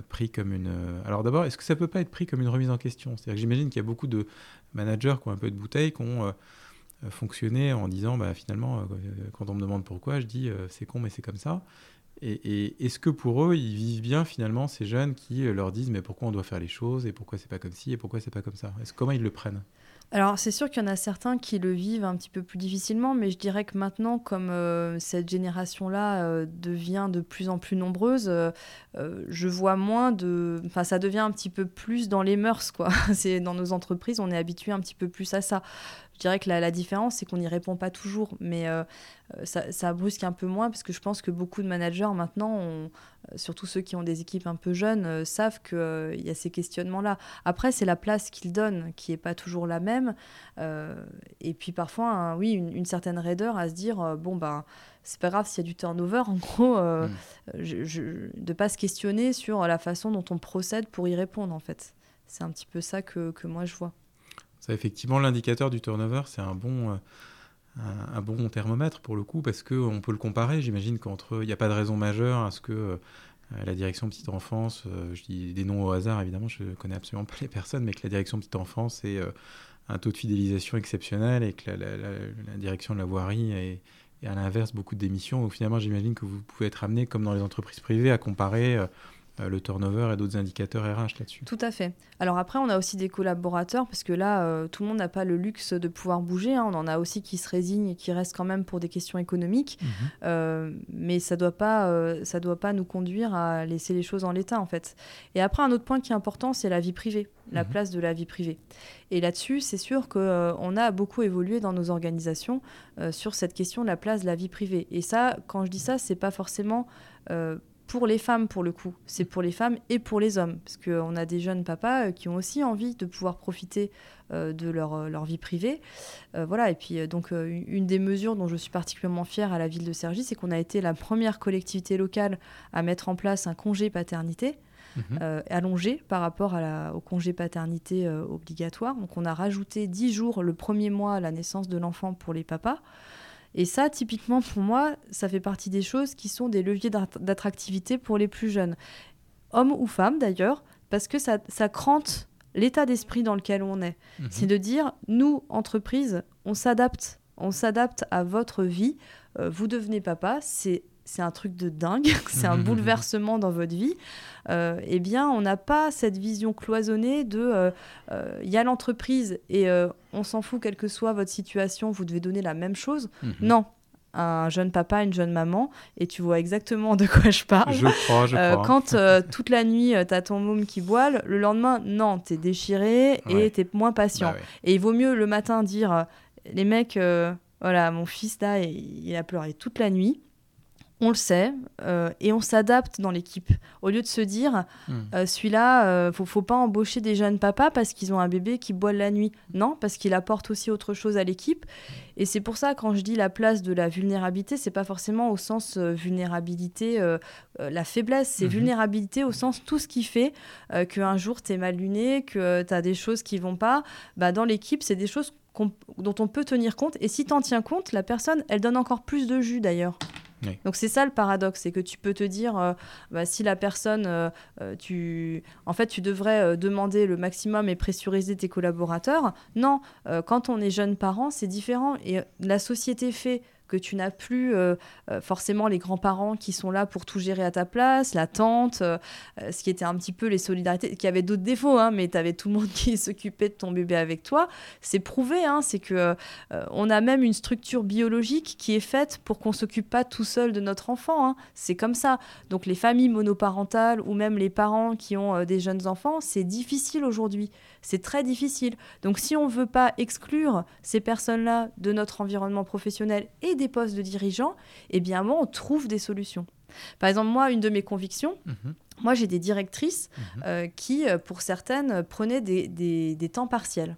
pris comme une. Euh, alors d'abord, est-ce que ça peut pas être pris comme une remise en question? C'est-à-dire que j'imagine qu'il y a beaucoup de managers qui ont un peu de bouteille, qui ont euh, fonctionné en disant bah, finalement, quand on me demande pourquoi, je dis c'est con, mais c'est comme ça. Et, est-ce que pour eux, ils vivent bien finalement ces jeunes qui leur disent mais pourquoi on doit faire les choses et pourquoi c'est pas comme ci et pourquoi c'est pas comme ça? Est Comment ils le prennent? Alors, c'est sûr qu'il y en a certains qui le vivent un petit peu plus difficilement, mais je dirais que maintenant, comme euh, cette génération-là euh, devient de plus en plus nombreuse, euh, je vois moins de. Enfin, ça devient un petit peu plus dans les mœurs, quoi. <laughs> c'est dans nos entreprises, on est habitué un petit peu plus à ça. Je dirais que la, différence, c'est qu'on n'y répond pas toujours, mais ça, ça, brusque un peu moins, parce que je pense que beaucoup de managers maintenant ont surtout ceux qui ont des équipes un peu jeunes, euh, savent qu'il euh, y a ces questionnements-là. Après, c'est la place qu'ils donnent qui n'est pas toujours la même. Euh, et puis parfois, oui, une, certaine raideur à se dire, bon, ben, c'est pas grave s'il y a du turnover, en gros, mm. de ne pas se questionner sur la façon dont on procède pour y répondre, en fait. C'est un petit peu ça que, que moi je vois. Ça, effectivement, l'indicateur du turnover, c'est un bon un, bon thermomètre pour le coup, parce qu'on peut le comparer. J'imagine qu'entre il n'y a pas de raison majeure à ce que euh, la direction petite enfance, euh, je dis des noms au hasard évidemment, je connais absolument pas les personnes, mais que la direction petite enfance ait euh, un taux de fidélisation exceptionnel et que la, direction de la voirie est, à l'inverse beaucoup de démissions. Donc finalement, j'imagine que vous pouvez être amené, comme dans les entreprises privées, à comparer euh, le turnover et d'autres indicateurs RH là-dessus. Tout à fait. Alors après, on a aussi des collaborateurs, parce que là, euh, tout le monde n'a pas le luxe de pouvoir bouger. Hein. On en a aussi qui se résignent et qui restent quand même pour des questions économiques. Mhm. Euh, mais ça ne doit, pas, ça doit pas nous conduire à laisser les choses en l'état, en fait. Et après, un autre point qui est important, c'est la vie privée, la mhm. place de la vie privée. Et là-dessus, c'est sûr qu'on a beaucoup évolué dans nos organisations sur cette question de la place de la vie privée. Et ça, quand je dis ça, c'est pas forcément pour les femmes pour le coup. C'est pour les femmes et pour les hommes. Parce qu'on a des jeunes papas euh, qui ont aussi envie de pouvoir profiter euh, de leur, euh, leur, vie privée. voilà, et puis donc une des mesures dont je suis particulièrement fière à la ville de Cergy, c'est qu'on a été la première collectivité locale à mettre en place un congé paternité. Mhm. allongé par rapport à la, au congé paternité obligatoire. Donc on a rajouté 10 jours le premier mois à la naissance de l'enfant pour les papas Et ça, typiquement, pour moi, ça fait partie des choses qui sont des leviers d'attractivité pour les plus jeunes. Hommes ou femmes, d'ailleurs, parce que ça, ça crante l'état d'esprit dans lequel on est. Mhm. C'est de dire, nous, entreprise, on s'adapte. On s'adapte à votre vie. Euh, vous devenez papa, c'est c'est un truc de dingue, <laughs> c'est un <laughs> bouleversement dans votre vie, euh, eh bien, on n'a pas cette vision cloisonnée de euh, euh, il y a l'entreprise et on s'en fout, quelle que soit votre situation, vous devez donner la même chose. Mhm. Non. Un jeune papa, une jeune maman, et tu vois exactement de quoi je parle. Je crois, je crois. Quand <laughs> toute la nuit, tu as ton môme qui boile, le lendemain, non, tu es déchiré et tu es moins patient. Bah et il vaut mieux le matin dire les mecs, voilà, mon fils là, il a pleuré toute la nuit on le sait, euh, et on s'adapte dans l'équipe. Au lieu de se dire, hmm. euh, celui-là, euh, faut, faut pas embaucher des jeunes papas parce qu'ils ont un bébé qui boit la nuit. Non, parce qu'il apporte aussi autre chose à l'équipe. Et c'est pour ça, quand je dis la place de la vulnérabilité, c'est pas forcément au sens vulnérabilité, la faiblesse, c'est mhm. vulnérabilité au sens tout ce qui fait qu'un jour tu es mal luné, que tu as des choses qui vont pas. Bah, dans l'équipe, c'est des choses dont on peut tenir compte. Et si tu en tiens compte, la personne, elle donne encore plus de jus d'ailleurs. Donc c'est ça le paradoxe, c'est que tu peux te dire, euh, bah, si la personne, euh, euh, tu, en fait, tu devrais demander le maximum et pressuriser tes collaborateurs. Non, quand on est jeune parent, c'est différent et la société fait que tu n'as plus euh, euh, forcément les grands-parents qui sont là pour tout gérer à ta place, la tante, euh, ce qui était un petit peu les solidarités, qui avait d'autres défauts, hein, mais tu avais tout le monde <laughs> qui s'occupait de ton bébé avec toi. C'est prouvé, hein, c'est que on a même une structure biologique qui est faite pour qu'on s'occupe pas tout seul de notre enfant. Hein. C'est comme ça. Donc les familles monoparentales ou même les parents qui ont des jeunes enfants, c'est difficile aujourd'hui. C'est très difficile. Donc si on veut pas exclure ces personnes-là de notre environnement professionnel et des postes de dirigeants, eh bien moi, on trouve des solutions. Par exemple, moi, une de mes convictions, mhm. moi j'ai des directrices mhm. euh, qui, euh, pour certaines, prenaient des, des, temps partiels.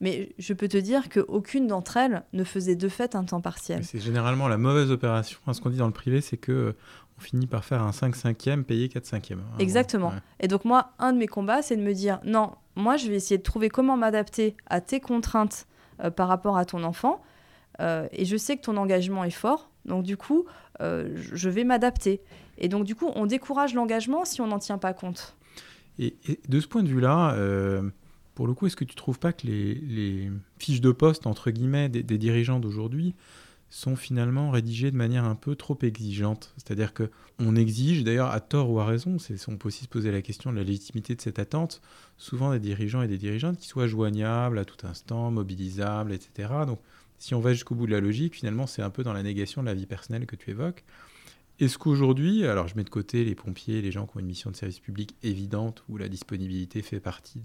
Mais je peux te dire qu'aucune d'entre elles ne faisait de fait un temps partiel. C'est généralement la mauvaise opération. ce qu'on dit dans le privé, c'est que on finit par faire un 5 5e payé 4 5e. Exactement. Et donc moi, un de mes combats, c'est de me dire, non, moi, je vais essayer de trouver comment m'adapter à tes contraintes euh, par rapport à ton enfant. Euh, et je sais que ton engagement est fort. Donc du coup, euh, je vais m'adapter. Et donc du coup, on décourage l'engagement si on n'en tient pas compte. Et, de ce point de vue-là, pour le coup, est-ce que tu trouves pas que les, fiches de poste, entre guillemets, des dirigeants d'aujourd'hui sont finalement rédigés de manière un peu trop exigeante? C'est-à-dire que on exige, d'ailleurs à tort ou à raison, on peut aussi se poser la question de la légitimité de cette attente, souvent des dirigeants et des dirigeantes qui soient joignables à tout instant, mobilisables, etc. Donc si on va jusqu'au bout de la logique, finalement c'est un peu dans la négation de la vie personnelle que tu évoques. Est-ce qu'aujourd'hui, alors je mets de côté les pompiers, les gens qui ont une mission de service public évidente où la disponibilité fait partie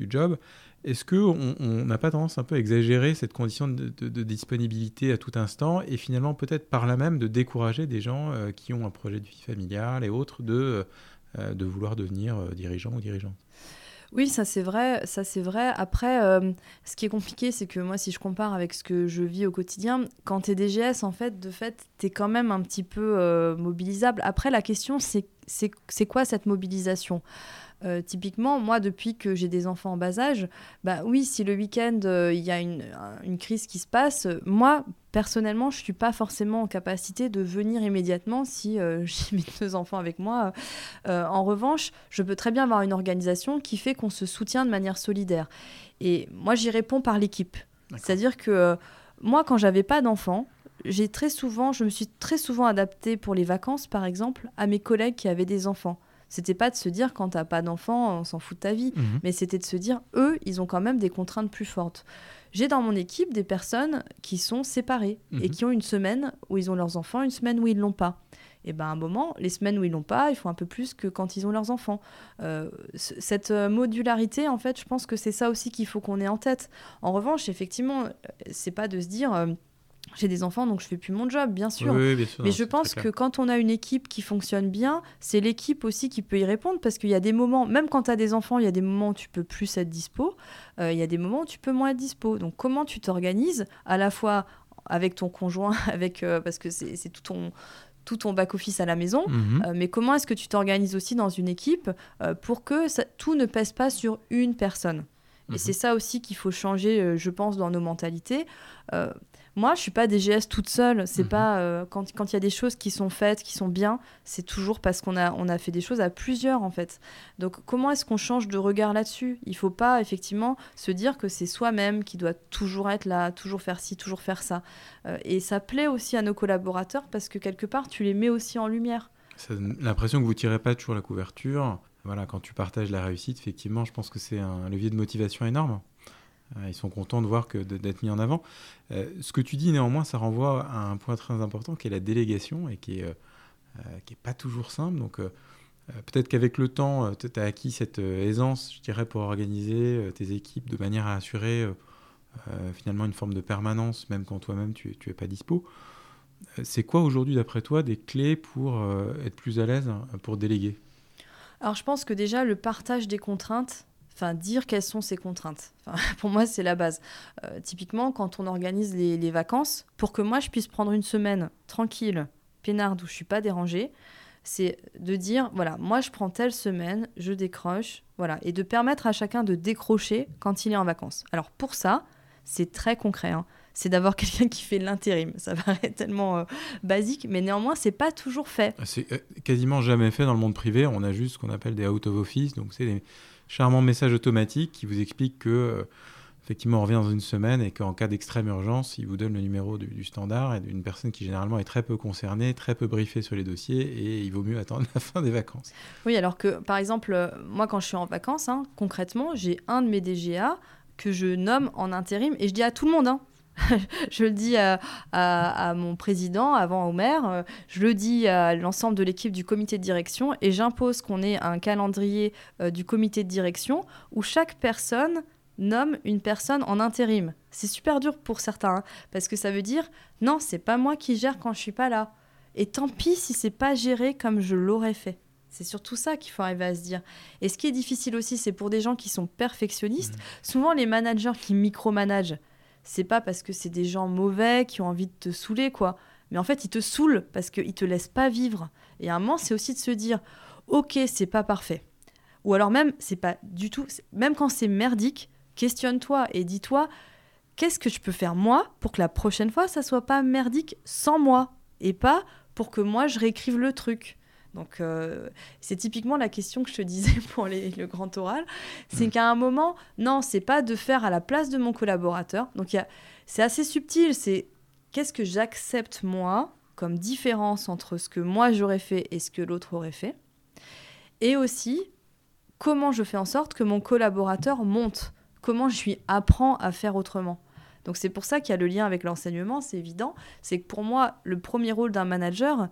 du job, est-ce qu'on n'a pas tendance un peu à exagérer cette condition de, disponibilité à tout instant et finalement peut-être par là même de décourager des gens euh, qui ont un projet de vie familiale et autres de, euh, vouloir devenir euh, dirigeant ou dirigeante oui, ça c'est vrai, ça c'est vrai. Après, ce qui est compliqué, c'est que moi, si je compare avec ce que je vis au quotidien, quand tu es DGS, en fait, de fait, tu es quand même un petit peu mobilisable. Après, la question, c'est quoi cette mobilisation? Euh, typiquement, moi, depuis que j'ai des enfants en bas âge, bah oui, si le week-end euh, il y a une, crise qui se passe, moi, personnellement, je suis pas forcément en capacité de venir immédiatement si euh, <laughs> j'ai mes deux enfants avec moi. en revanche, je peux très bien avoir une organisation qui fait qu'on se soutient de manière solidaire. Et moi, j'y réponds par l'équipe. C'est-à-dire que moi, quand j'avais pas d'enfants, j'ai très souvent, je me suis très souvent adaptée pour les vacances, par exemple, à mes collègues qui avaient des enfants. C'était pas de se dire quand t'as pas d'enfant, on s'en fout de ta vie, mhm. mais c'était de se dire eux, ils ont quand même des contraintes plus fortes. J'ai dans mon équipe des personnes qui sont séparées et mhm. qui ont une semaine où ils ont leurs enfants, une semaine où ils l'ont pas. Et ben à un moment, les semaines où ils l'ont pas, ils font un peu plus que quand ils ont leurs enfants. Euh, cette euh, modularité, en fait, je pense que c'est ça aussi qu'il faut qu'on ait en tête. En revanche, effectivement, euh, c'est pas de se dire j'ai des enfants, donc je fais plus mon job, bien sûr. Mais je pense que quand on a une équipe qui fonctionne bien, c'est l'équipe aussi qui peut y répondre parce qu'il y a des moments, même quand tu as des enfants, il y a des moments où tu peux plus être dispo, euh, il y a des moments où tu peux moins être dispo. Donc comment tu t'organises à la fois avec ton conjoint, <laughs> avec euh, parce que c'est tout ton tout ton back-office à la maison, mhm. euh, mais comment est-ce que tu t'organises aussi dans une équipe pour que tout ne pèse pas sur une personne? Et mhm. c'est ça aussi qu'il faut changer, je pense, dans nos mentalités Moi, je suis pas DGS toute seule. C'est Mhm. pas euh, quand il y a des choses qui sont faites, qui sont bien, c'est toujours parce qu'on a, on a fait des choses à plusieurs en fait. Donc comment est-ce qu'on change de regard là-dessus? Il faut pas effectivement se dire que c'est soi-même qui doit toujours être là, toujours faire ci, toujours faire ça. Euh, et ça plaît aussi à nos collaborateurs parce que quelque part, tu les mets aussi en lumière. L'impression que vous tirez pas toujours la couverture. Voilà, quand tu partages la réussite, effectivement, je pense que c'est un levier de motivation énorme. Euh, Ils sont contents de voir que d'être mis en avant. Euh, ce que tu dis néanmoins, ça renvoie à un point très important qui est la délégation et qui est, euh, euh, qui est pas toujours simple. Donc peut-être qu'avec le temps, tu as acquis cette aisance, je dirais, pour organiser tes équipes de manière à assurer finalement une forme de permanence, même quand toi-même tu, tu es pas dispo. C'est quoi aujourd'hui, d'après toi, des clés pour être plus à l'aise pour déléguer? Alors je pense que déjà le partage des contraintes, dire quelles sont ces contraintes, <laughs> pour moi c'est la base. Euh, typiquement quand on organise les, les vacances, pour que moi je puisse prendre une semaine tranquille, peinarde où je suis pas dérangée, c'est de dire voilà moi je prends telle semaine, je décroche, voilà, et de permettre à chacun de décrocher quand il est en vacances. Alors pour ça c'est très concret. hein. C'est d'avoir <laughs> quelqu'un qui fait l'intérim. Ça paraît tellement euh, basique, mais néanmoins, c'est pas toujours fait. C'est euh, quasiment jamais fait dans le monde privé. On a juste ce qu'on appelle des out of office. Donc, c'est des charmants messages automatiques qui vous expliquent que, euh, effectivement, on revient dans une semaine et qu'en cas d'extrême urgence, ils vous donnent le numéro du, du standard et d'une personne qui, généralement, est très peu concernée, très peu briefée sur les dossiers et il vaut mieux attendre <laughs> la fin des vacances. Oui, alors que par exemple, euh, moi quand je suis en vacances, hein, concrètement, j'ai un de mes DGA que je nomme en intérim et je dis à tout le monde. hein. <laughs> je le dis à, à- à mon président, avant au maire, je le dis à l'ensemble de l'équipe du comité de direction et j'impose qu'on ait un calendrier euh, du comité de direction où chaque personne nomme une personne en intérim. C'est super dur pour certains hein, parce que ça veut dire non, c'est pas moi qui gère quand je suis pas là. Et tant pis si c'est pas géré comme je l'aurais fait. C'est surtout ça qu'il faut arriver à se dire. Et ce qui est difficile aussi, c'est pour des gens qui sont perfectionnistes. Souvent, les managers qui micromanagent, c'est pas parce que c'est des gens mauvais qui ont envie de te saouler, quoi. Mais en fait, ils te saoulent parce qu'ils te laissent pas vivre. Et à un moment, c'est aussi de se dire, ok, c'est pas parfait. Ou alors même, c'est pas du tout. Même quand c'est merdique, questionne-toi et dis-toi, qu'est-ce que je peux faire moi pour que la prochaine fois, ça soit pas merdique sans moi et pas pour que moi je réécrive le truc? Donc euh, c'est typiquement la question que je te disais <laughs> pour les- le grand oral, c'est qu'à un moment, non, c'est pas de faire à la place de mon collaborateur. Donc c'est assez subtil, c'est qu'est-ce que j'accepte moi comme différence entre ce que moi j'aurais fait et ce que l'autre aurait fait. Et aussi, comment je fais en sorte que mon collaborateur monte, comment je lui apprends à faire autrement. Donc c'est pour ça qu'il y a le lien avec l'enseignement, c'est évident. C'est que pour moi, le premier rôle d'un manager,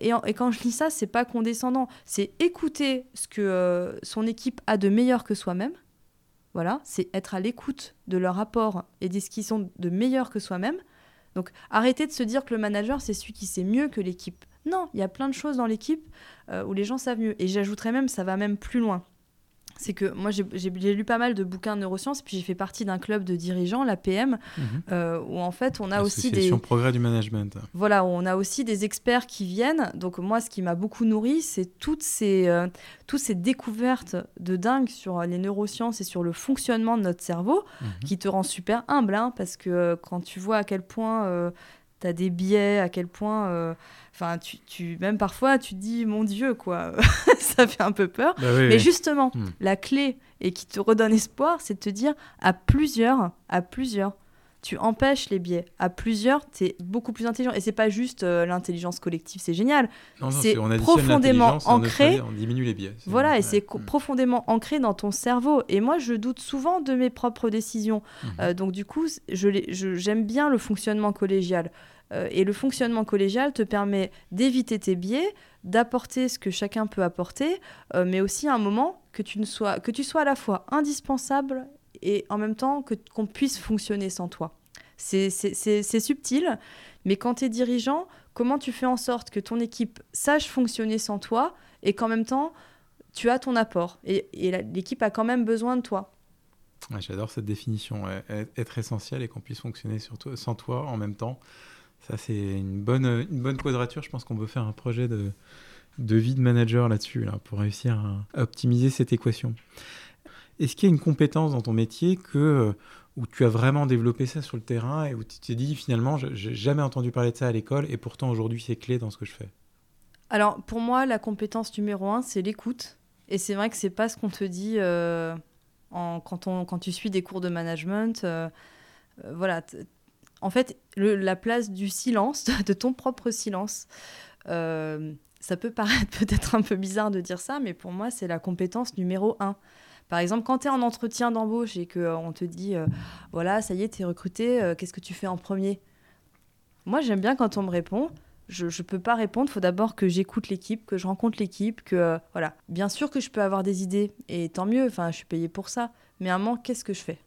et, en- et quand je dis ça, c'est pas condescendant, c'est écouter ce que euh, son équipe a de meilleur que soi-même. Voilà, c'est être à l'écoute de leur apport et de ce qu'ils sont de meilleur que soi-même. Donc arrêtez de se dire que le manager, c'est celui qui sait mieux que l'équipe. Non, il y a plein de choses dans l'équipe euh, où les gens savent mieux. Et j'ajouterais même, ça va même plus loin. C'est que moi, j'ai lu pas mal de bouquins de neurosciences, puis j'ai fait partie d'un club de dirigeants, l'APM, euh, où en fait, on a aussi des... Progrès du Management. Voilà, on a aussi des experts qui viennent. Donc moi, ce qui m'a beaucoup nourri, c'est toutes ces, euh, toutes ces découvertes de dingue sur les neurosciences et sur le fonctionnement de notre cerveau, Mhm. qui te rend super humble, hein, parce que euh, quand tu vois à quel point tu as des biais, à quel point... euh, Enfin, tu, tu, même parfois, tu te dis, mon Dieu, quoi, <laughs> ça fait un peu peur. Bah oui, Mais oui. justement, Hmm. la clé et qui te redonne espoir, c'est de te dire à plusieurs, à plusieurs, tu empêches les biais. À plusieurs, tu es beaucoup plus intelligent. Et c'est pas juste euh, l'intelligence collective, c'est génial. C'est profondément on ancré. On diminue les biais. Voilà, et ouais. c'est Mm. profondément ancré dans ton cerveau. Et moi, je doute souvent de mes propres décisions. Mhm. Euh, donc, du coup, je- j'aime bien le fonctionnement collégial. Euh, et le fonctionnement collégial te permet d'éviter tes biais, d'apporter ce que chacun peut apporter, mais aussi à un moment que tu, ne sois, que tu sois à la fois indispensable et en même temps que- qu'on puisse fonctionner sans toi. C'est- subtil, mais quand tu es dirigeant, comment tu fais en sorte que ton équipe sache fonctionner sans toi et qu'en même temps, tu as ton apport et, et l'équipe a quand même besoin de toi? J'adore cette définition. Être- essentiel et qu'on puisse fonctionner sans toi en même temps. Ça, c'est une bonne, une bonne quadrature. Je pense qu'on peut faire un projet de, de vie de manager là-dessus, là, pour réussir à optimiser cette équation. Est-ce qu'il y a une compétence dans ton métier que où tu as vraiment développé ça sur le terrain et où tu t'es dit finalement, j'ai jamais entendu parler de ça à l'école et pourtant aujourd'hui c'est clé dans ce que je fais? Alors pour moi, la compétence numéro un, c'est l'écoute. Et c'est vrai que c'est pas ce qu'on te dit euh, quand, tu suis des cours de management. Euh, euh, voilà. En fait, la place du silence, <laughs> de ton propre silence, ça peut paraître <laughs> peut-être un peu bizarre de dire ça, mais pour moi, c'est la compétence numéro un. Par exemple, quand tu es en entretien d'embauche et qu'on euh, te dit, euh, voilà, ça y est, tu es recruté, euh, qu'est-ce que tu fais en premier? Moi, j'aime bien quand on me répond. Je ne peux pas répondre, il faut d'abord que j'écoute l'équipe, que je rencontre l'équipe, que voilà. Bien sûr que je peux avoir des idées, et tant mieux, enfin, je suis payée pour ça. Mais à un moment, qu'est-ce que je fais?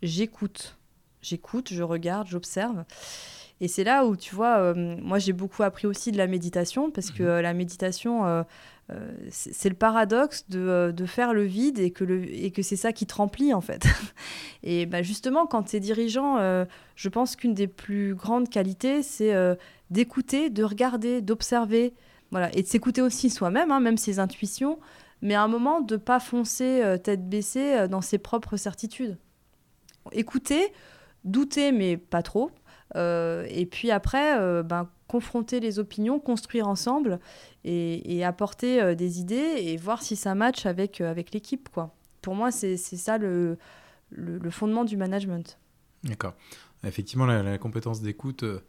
J'écoute. J'écoute, je regarde, j'observe. Et c'est là où, tu vois, moi j'ai beaucoup appris aussi de la méditation, parce que mmh la méditation, c'est le paradoxe euh, de, faire le vide et que, c'est ça qui te remplit en fait. <laughs> et bah, justement, quand tu es dirigeant, euh, je pense qu'une des plus grandes qualités, c'est d'écouter, de regarder, d'observer, et de s'écouter aussi soi-même, hein, même ses intuitions, mais à un moment de pas foncer tête baissée dans ses propres certitudes. Écouter, douter, mais pas trop. Et puis après, ben, confronter les opinions, construire ensemble et, apporter euh, des idées et voir si ça match avec, euh, avec l'équipe. Quoi. Pour moi, c'est ça le, le, fondement du management. D'accord. Effectivement, la, compétence d'écoute, euh,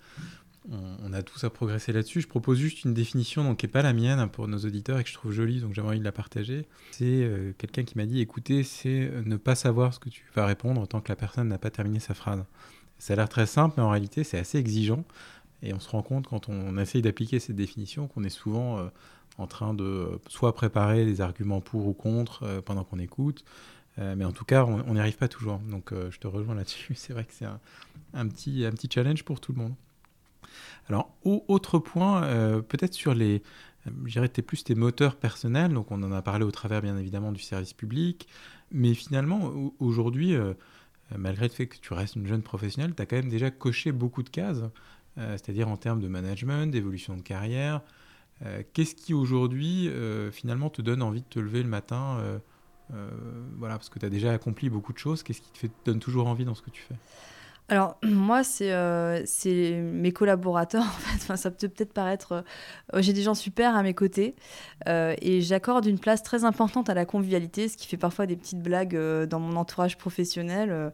on, a tous à progresser là-dessus. Je propose juste une définition donc, qui n'est pas la mienne pour nos auditeurs et que je trouve jolie, donc j'aimerais envie de la partager. C'est quelqu'un qui m'a dit écouter, c'est ne pas savoir ce que tu vas répondre tant que la personne n'a pas terminé sa phrase. Ça a l'air très simple, mais en réalité, c'est assez exigeant. Et on se rend compte quand on essaye d'appliquer cette définition qu'on est souvent euh, en train de euh, soit préparer des arguments pour ou contre euh, pendant qu'on écoute, mais en tout cas, on n'y arrive pas toujours. Donc je te rejoins là-dessus. <laughs> C'est vrai que c'est un, petit, un petit challenge pour tout le monde. Alors, autre point, peut-être sur les, je dirais, plus tes moteurs personnels. Donc, on en a parlé au travers, bien évidemment, du service public. Mais finalement, aujourd'hui, malgré le fait que tu restes une jeune professionnelle, tu as quand même déjà coché beaucoup de cases. Euh, c'est-à-dire en termes de management, d'évolution de carrière. Euh, qu'est-ce qui aujourd'hui euh, finalement te donne envie de te lever le matin voilà, parce que tu as déjà accompli beaucoup de choses. Qu'est-ce qui te donne toujours envie dans ce que tu fais? Alors, <clears throat> moi, c'est mes collaborateurs. <laughs> En fait. Enfin, ça peut peut-être paraître. J'ai des gens super à mes côtés et j'accorde une place très importante à la convivialité, ce qui fait parfois des petites blagues dans mon entourage professionnel.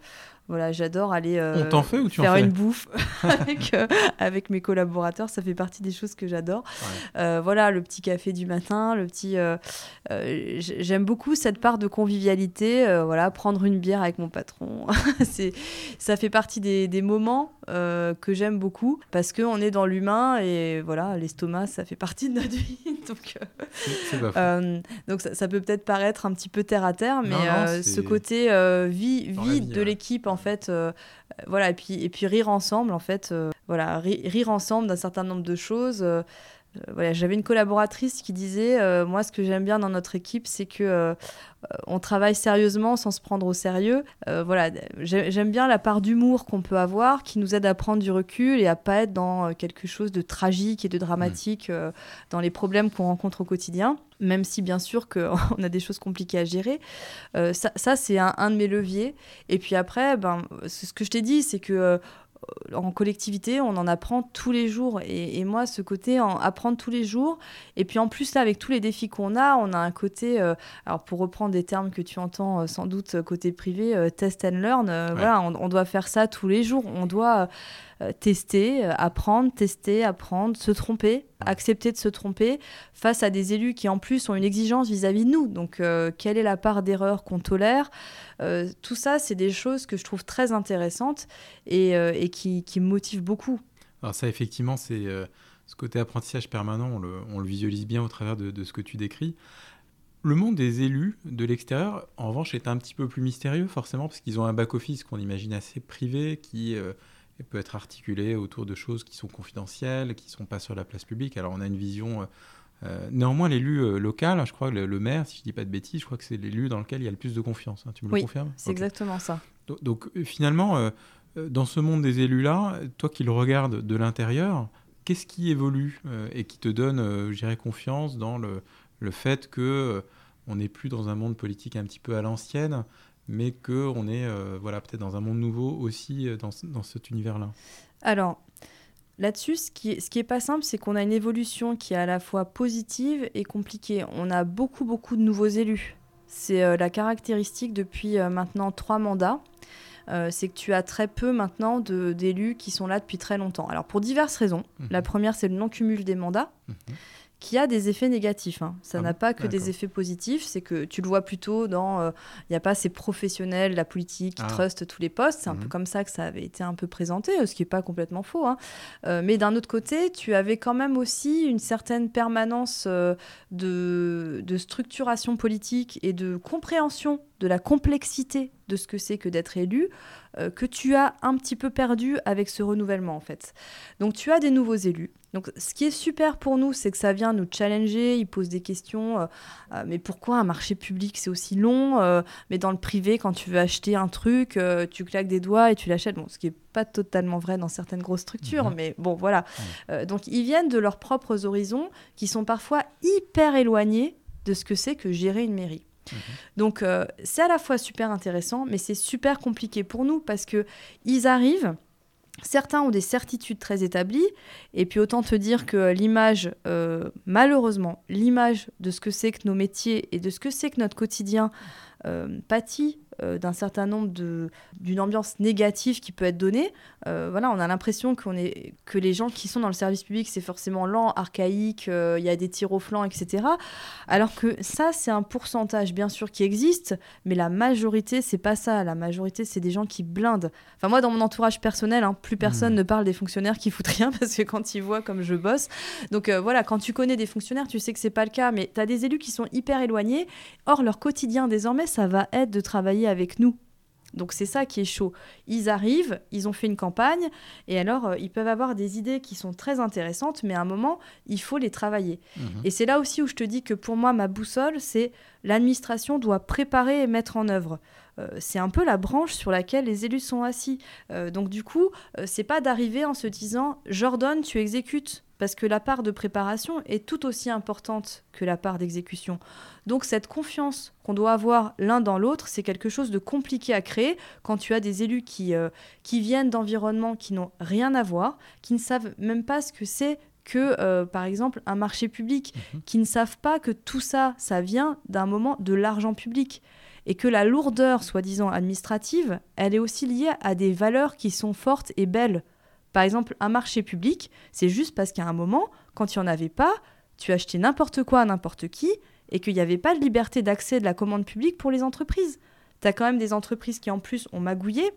Voilà, j'adore aller euh, faire une bouffe <laughs> avec, euh, avec mes collaborateurs. Ça fait partie des choses que j'adore. Euh, voilà, le petit café du matin, le petit. J'aime beaucoup cette part de convivialité. voilà, prendre une bière avec mon patron. <laughs> c'est, ça fait partie des, des moments que j'aime beaucoup parce qu'on est dans l'humain et voilà, l'estomac, ça fait partie de notre <laughs> vie. donc, donc ça, peut peut-être paraître un petit peu terre à terre, mais ce côté vie, vie, de l'équipe en fait, euh, voilà, et puis, et puis rire ensemble, en fait, euh, voilà, rire ensemble d'un certain nombre de choses. Euh, voilà, j'avais une collaboratrice qui disait, moi, ce que j'aime bien dans notre équipe, c'est que on travaille sérieusement sans se prendre au sérieux. voilà, j'aime bien la part d'humour qu'on peut avoir, qui nous aide à prendre du recul et à pas être dans quelque chose de tragique et de dramatique mmh. dans les problèmes qu'on rencontre au quotidien même si bien sûr qu'on <laughs> a des choses compliquées à gérer. Euh, ça, c'est un, de mes leviers. Et puis après, ben, ce que je t'ai dit, c'est que euh, en collectivité, on en apprend tous les jours. Et, moi, ce côté, en apprendre tous les jours. Et puis en plus, là, avec tous les défis qu'on a, on a un côté, euh, alors pour reprendre des termes que tu entends sans doute côté privé, test and learn. Voilà, on, on, doit faire ça tous les jours. On doit euh, tester, euh, apprendre, tester, apprendre, se tromper, accepter de se tromper face à des élus qui en plus ont une exigence vis-à-vis de nous. Donc euh, quelle est la part d'erreur qu'on tolère? Tout ça, c'est des choses que je trouve très intéressantes et, qui, me motivent beaucoup. Alors ça, effectivement, c'est ce côté apprentissage permanent, on le, visualise bien au travers de, de, ce que tu décris. Le monde des élus de l'extérieur, en revanche, est un petit peu plus mystérieux, forcément, parce qu'ils ont un back-office qu'on imagine assez privé, qui peut être articulé autour de choses qui sont confidentielles, qui ne sont pas sur la place publique. Alors on a une vision... Euh, euh, néanmoins, l'élu euh, local, je crois que le, maire, si je ne dis pas de bêtises, je crois que c'est l'élu dans lequel il y a le plus de confiance. Hein. tu me le confirmes C'est exactement ça. Donc, finalement, dans ce monde des élus-là, toi qui le regardes de l'intérieur, qu'est-ce qui évolue et qui te donne, je dirais, confiance dans le, le fait que on n'est plus dans un monde politique un petit peu à l'ancienne, mais qu'on est voilà, peut-être dans un monde nouveau aussi dans, dans cet univers-là Alors, Là-dessus, ce qui, est, ce qui est pas simple, c'est qu'on a une évolution qui est à la fois positive et compliquée. On a beaucoup, beaucoup de nouveaux élus. C'est euh, la caractéristique depuis euh, maintenant trois mandats. Euh, c'est que tu as très peu maintenant d'élus qui sont là depuis très longtemps. Alors pour diverses raisons. Mhm. La première, c'est le non-cumul des mandats. Mhm qui a des effets négatifs. Hein. Ça ah n'a pas que des effets positifs, c'est que tu le vois plutôt dans... Euh, il n'y a pas ces professionnels, la politique qui ah. trustent tous les postes. C'est un peu mhm. comme ça que ça avait été un peu présenté, ce qui n'est pas complètement faux. Hein. Euh, mais d'un autre côté, tu avais quand même aussi une certaine permanence euh, de, de structuration politique et de compréhension de la complexité de ce que c'est que d'être élu, que tu as un petit peu perdu avec ce renouvellement en fait. Donc tu as des nouveaux élus, donc, ce qui est super pour nous, c'est que ça vient nous challenger. Ils posent des questions. Euh, euh, mais pourquoi un marché public c'est aussi long euh, Mais dans le privé, quand tu veux acheter un truc, tu claques des doigts et tu l'achètes. Bon, ce qui n'est pas totalement vrai dans certaines grosses structures, mhm. mais bon, voilà. donc, ils viennent de leurs propres horizons, qui sont parfois hyper éloignés de ce que c'est que gérer une mairie. Mhm. Donc, c'est à la fois super intéressant, mais c'est super compliqué pour nous parce que ils arrivent Certains ont des certitudes très établies, et puis autant te dire que l'image, euh, malheureusement, l'image de ce que c'est que nos métiers et de ce que c'est que notre quotidien euh, pâtit d'un certain nombre de d'une ambiance négative qui peut être donnée. Euh, voilà, on a l'impression qu'on est que les gens qui sont dans le service public c'est forcément lent, archaïque, il y a des tirs au flanc, etc. Alors que ça c'est un pourcentage bien sûr qui existe, mais la majorité c'est pas ça. La majorité c'est des gens qui blindent. Enfin moi dans mon entourage personnel, hein, plus personne mmh. ne parle des fonctionnaires qui foutent rien <laughs> parce que quand ils voient comme je bosse, donc voilà, quand tu connais des fonctionnaires, tu sais que c'est pas le cas, mais tu as des élus qui sont hyper éloignés. Or leur quotidien désormais ça va être de travailler avec nous. Donc c'est ça qui est chaud. Ils arrivent, ils ont fait une campagne, et alors euh, ils peuvent avoir des idées qui sont très intéressantes, mais à un moment, il faut les travailler. Mhm. Et c'est là aussi où je te dis que pour moi, ma boussole, c'est l'administration doit préparer et mettre en œuvre. Euh, c'est un peu la branche sur laquelle les élus sont assis. Euh, donc du coup, c'est pas d'arriver en se disant j'ordonne, tu exécutes parce que la part de préparation est tout aussi importante que la part d'exécution. Donc cette confiance qu'on doit avoir l'un dans l'autre, c'est quelque chose de compliqué à créer quand tu as des élus qui, euh, qui viennent d'environnements qui n'ont rien à voir, qui ne savent même pas ce que c'est que, euh, par exemple, un marché public, mhm. qui ne savent pas que tout ça, ça vient d'un moment de l'argent public. Et que la lourdeur, soi-disant administrative, elle est aussi liée à des valeurs qui sont fortes et belles par exemple, un marché public, c'est juste parce qu'à un moment, quand il n'y en avait pas, tu achetais n'importe quoi à n'importe qui et qu'il n'y avait pas de liberté d'accès de la commande publique pour les entreprises. Tu quand même des entreprises qui en plus ont magouillé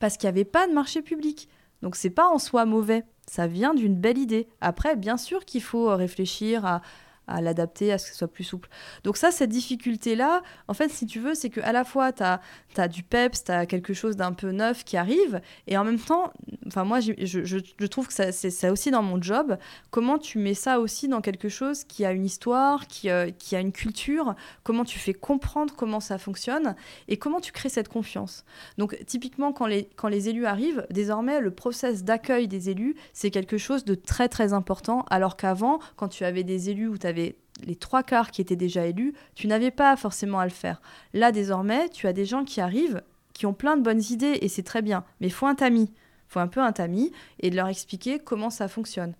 parce qu'il n'y avait pas de marché public. Donc c'est pas en soi mauvais, ça vient d'une belle idée. Après, bien sûr qu'il faut réfléchir à à l'adapter, à ce que ce soit plus souple. Donc ça, cette difficulté-là, en fait, si tu veux, c'est qu'à la fois, tu as, du peps, tu as quelque chose d'un peu neuf qui arrive, et en même temps, enfin moi, je, je, trouve que c'est ça aussi dans mon job, comment tu mets ça aussi dans quelque chose qui a une histoire, qui, euh, qui a une culture, comment tu fais comprendre comment ça fonctionne, et comment tu crées cette confiance? Donc typiquement, quand les, quand les élus arrivent, désormais, le process d'accueil des élus, c'est quelque chose de très très important, alors qu'avant, quand tu avais des élus où tu avais les trois quarts qui étaient déjà élus, tu n'avais pas forcément à le faire. Là, désormais, tu as des gens qui arrivent, qui ont plein de bonnes idées, et c'est très bien. Mais il faut un tamis. Il faut un peu un tamis et de leur expliquer comment ça fonctionne.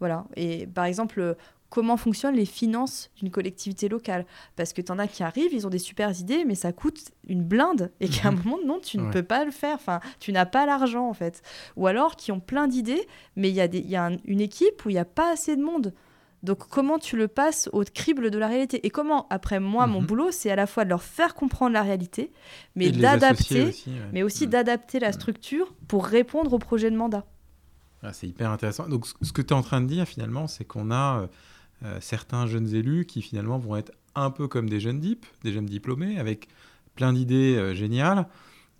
Voilà. Et par exemple, comment fonctionnent les finances d'une collectivité locale? Parce que tu en as qui arrivent, ils ont des super idées, mais ça coûte une blinde et qu'à un mhm. moment, non, tu ne peux pas le faire. Enfin, tu n'as pas l'argent, en fait. Ou alors qui ont plein d'idées, mais il y a, y a une équipe où il n'y a pas assez de monde. Donc comment tu le passes au crible de la réalité? Et comment, après moi, mon mhm. boulot, c'est à la fois de leur faire comprendre la réalité, mais d'adapter, mais aussi d'adapter la structure pour répondre au projet de mandat. Ah, c'est hyper intéressant. Donc ce que tu es en train de dire finalement, c'est qu'on a euh, euh, certains jeunes élus qui finalement vont être un peu comme des jeunes DIP, des jeunes diplômés, avec plein d'idées euh, géniales,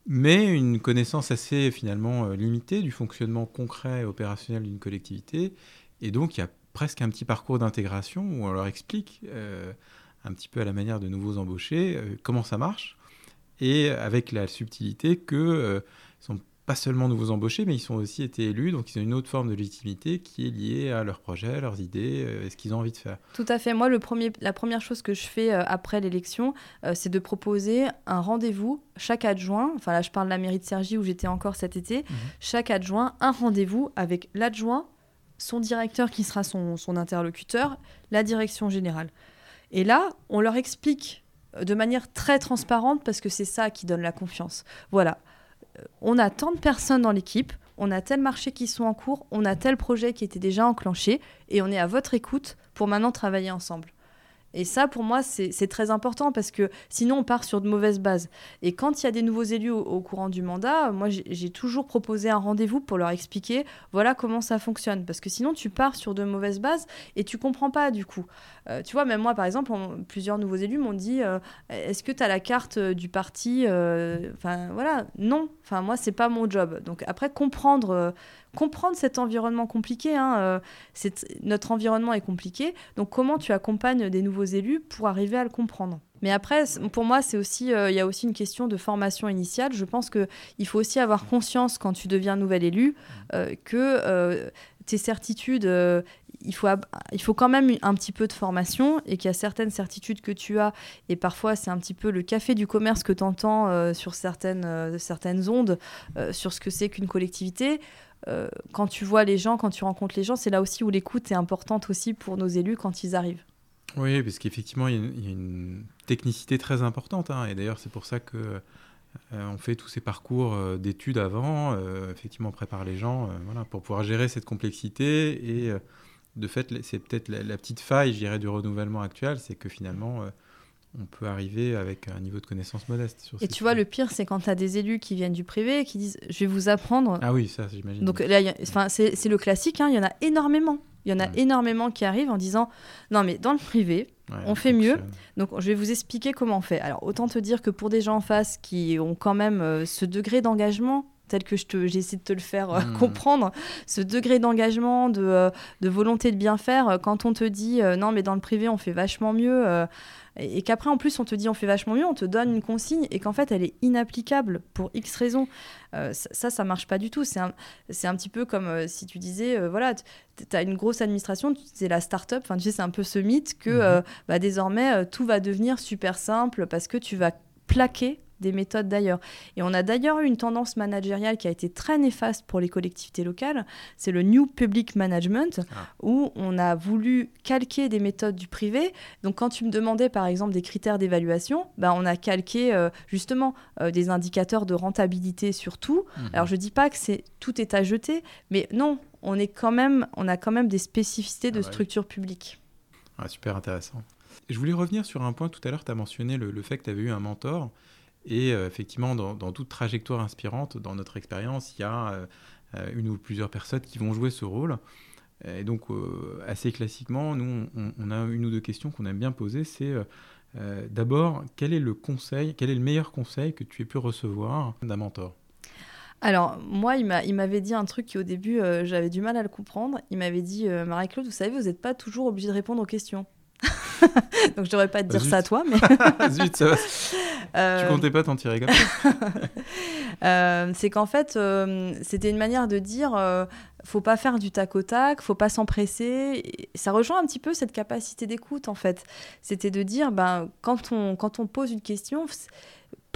mais une connaissance assez finalement limitée du fonctionnement concret et opérationnel d'une collectivité. Et donc il y a presque un petit parcours d'intégration où on leur explique euh, un petit peu à la manière de nouveaux embauchés euh, comment ça marche et avec la subtilité que euh, sont pas seulement de vous embaucher, mais ils ont aussi été élus, donc ils ont une autre forme de légitimité qui est liée à leurs projets, leurs idées, euh, et ce qu'ils ont envie de faire. Tout à fait. Moi, le premier, la première chose que je fais après l'élection, c'est de proposer un rendez-vous chaque adjoint. Enfin là, je parle de la mairie de Cergy où j'étais encore cet été. Mhm. Chaque adjoint, un rendez-vous avec l'adjoint, son directeur qui sera son, interlocuteur, la direction générale. Et là, on leur explique de manière très transparente parce que c'est ça qui donne la confiance. Voilà, on a tant de personnes dans l'équipe, on a tel marché qui sont en cours, on a tel projet qui était déjà enclenché, et on est à votre écoute pour maintenant travailler ensemble. Et ça, pour moi, c'est très important parce que sinon, on part sur de mauvaises bases. Et quand il y a des nouveaux élus au, courant du mandat, moi, j'ai toujours proposé un rendez-vous pour leur expliquer voilà comment ça fonctionne. Parce que sinon, tu pars sur de mauvaises bases et tu comprends pas du coup. Euh, tu vois, même moi, par exemple, plusieurs nouveaux élus m'ont dit euh, est-ce que tu as la carte euh, du parti Enfin, voilà, non. Enfin, moi, c'est pas mon job. Donc, après, comprendre comprendre cet environnement compliqué. Hein, notre environnement est compliqué. Donc, comment tu accompagnes des nouveaux élus pour arriver à le comprendre? Mais après, pour moi, c'est aussi, il y a aussi une question de formation initiale. Je pense que il faut aussi avoir conscience quand tu deviens nouvel élu que tes certitudes, il faut, il faut quand même un petit peu de formation et qu'il y a certaines certitudes que tu as, et parfois c'est un petit peu le café du commerce que tu entends euh, sur certaines, euh, certaines ondes, euh, sur ce que c'est qu'une collectivité. Quand tu vois les gens, quand tu rencontres les gens, c'est là aussi où l'écoute est importante aussi pour nos élus quand ils arrivent. Oui, parce qu'effectivement, il, y, a une technicité très importante, hein, et d'ailleurs c'est pour ça que on fait tous ces parcours d'études avant, effectivement on prépare les gens voilà, pour pouvoir gérer cette complexité et de fait, c'est peut-être la, petite faille, je dirais, du renouvellement actuel, c'est que finalement, euh, on peut arriver avec un niveau de connaissance modeste. Sur et tu vois, le pire, c'est quand tu as des élus qui viennent du privé et qui disent Je vais vous apprendre. Ah oui, ça, j'imagine. Donc là, c'est le classique, hein, il y en a énormément. Il y en a énormément qui arrivent en disant Non, mais dans le privé, on fait mieux. Donc, je vais vous expliquer comment on fait. Alors, autant te dire que pour des gens en face qui ont quand même euh, ce degré d'engagement, tel que j'essaie de te le faire euh, hmm. comprendre, ce degré d'engagement, de, euh, de, volonté de bien faire, quand on te dit non mais dans le privé on fait vachement mieux, et, qu'après en plus on te dit on fait vachement mieux, on te donne une consigne et qu'en fait elle est inapplicable pour X raisons, ça ça marche pas du tout. C'est un, un petit peu comme si tu disais, voilà, tu as une grosse administration, c'est la start-up, enfin tu sais c'est un peu ce mythe que mhm. bah, désormais tout va devenir super simple parce que tu vas plaquer des méthodes d'ailleurs. Et on a d'ailleurs eu une tendance managériale qui a été très néfaste pour les collectivités locales, c'est le New Public Management, ah. où on a voulu calquer des méthodes du privé. Donc quand tu me demandais par exemple des critères d'évaluation, ben, on a calqué euh, justement euh, des indicateurs de rentabilité sur tout. Mhm. Alors je ne dis pas que c'est tout est à jeter, mais non, on, est quand même, on a quand même des spécificités de ah structure publique. Ah, super intéressant. Je voulais revenir sur un point tout à l'heure, tu as mentionné le, le fait que tu avais eu un mentor. Et euh, effectivement, dans, toute trajectoire inspirante, dans notre expérience, il y a euh, euh, une ou plusieurs personnes qui vont jouer ce rôle. Et donc, assez classiquement, nous, on, a une ou deux questions qu'on aime bien poser. C'est d'abord, quel est le conseil, quel est le meilleur conseil que tu aies pu recevoir d'un mentor? Alors, moi, il m'avait dit un truc qui, au début, j'avais du mal à le comprendre. Il m'avait dit Marie-Claude, vous savez, vous n'êtes pas toujours obligée de répondre aux questions. <laughs> Donc je devrais pas te dire ça à toi, mais. <laughs> Zut, ça va. Euh... Tu comptais pas t'en tirer comme ça. <laughs> Euh, c'est qu'en fait, euh, c'était une manière de dire euh, faut pas faire du tac au tac, faut pas s'empresser. Ça rejoint un petit peu cette capacité d'écoute, en fait. C'était de dire ben, quand, on, quand on pose une question,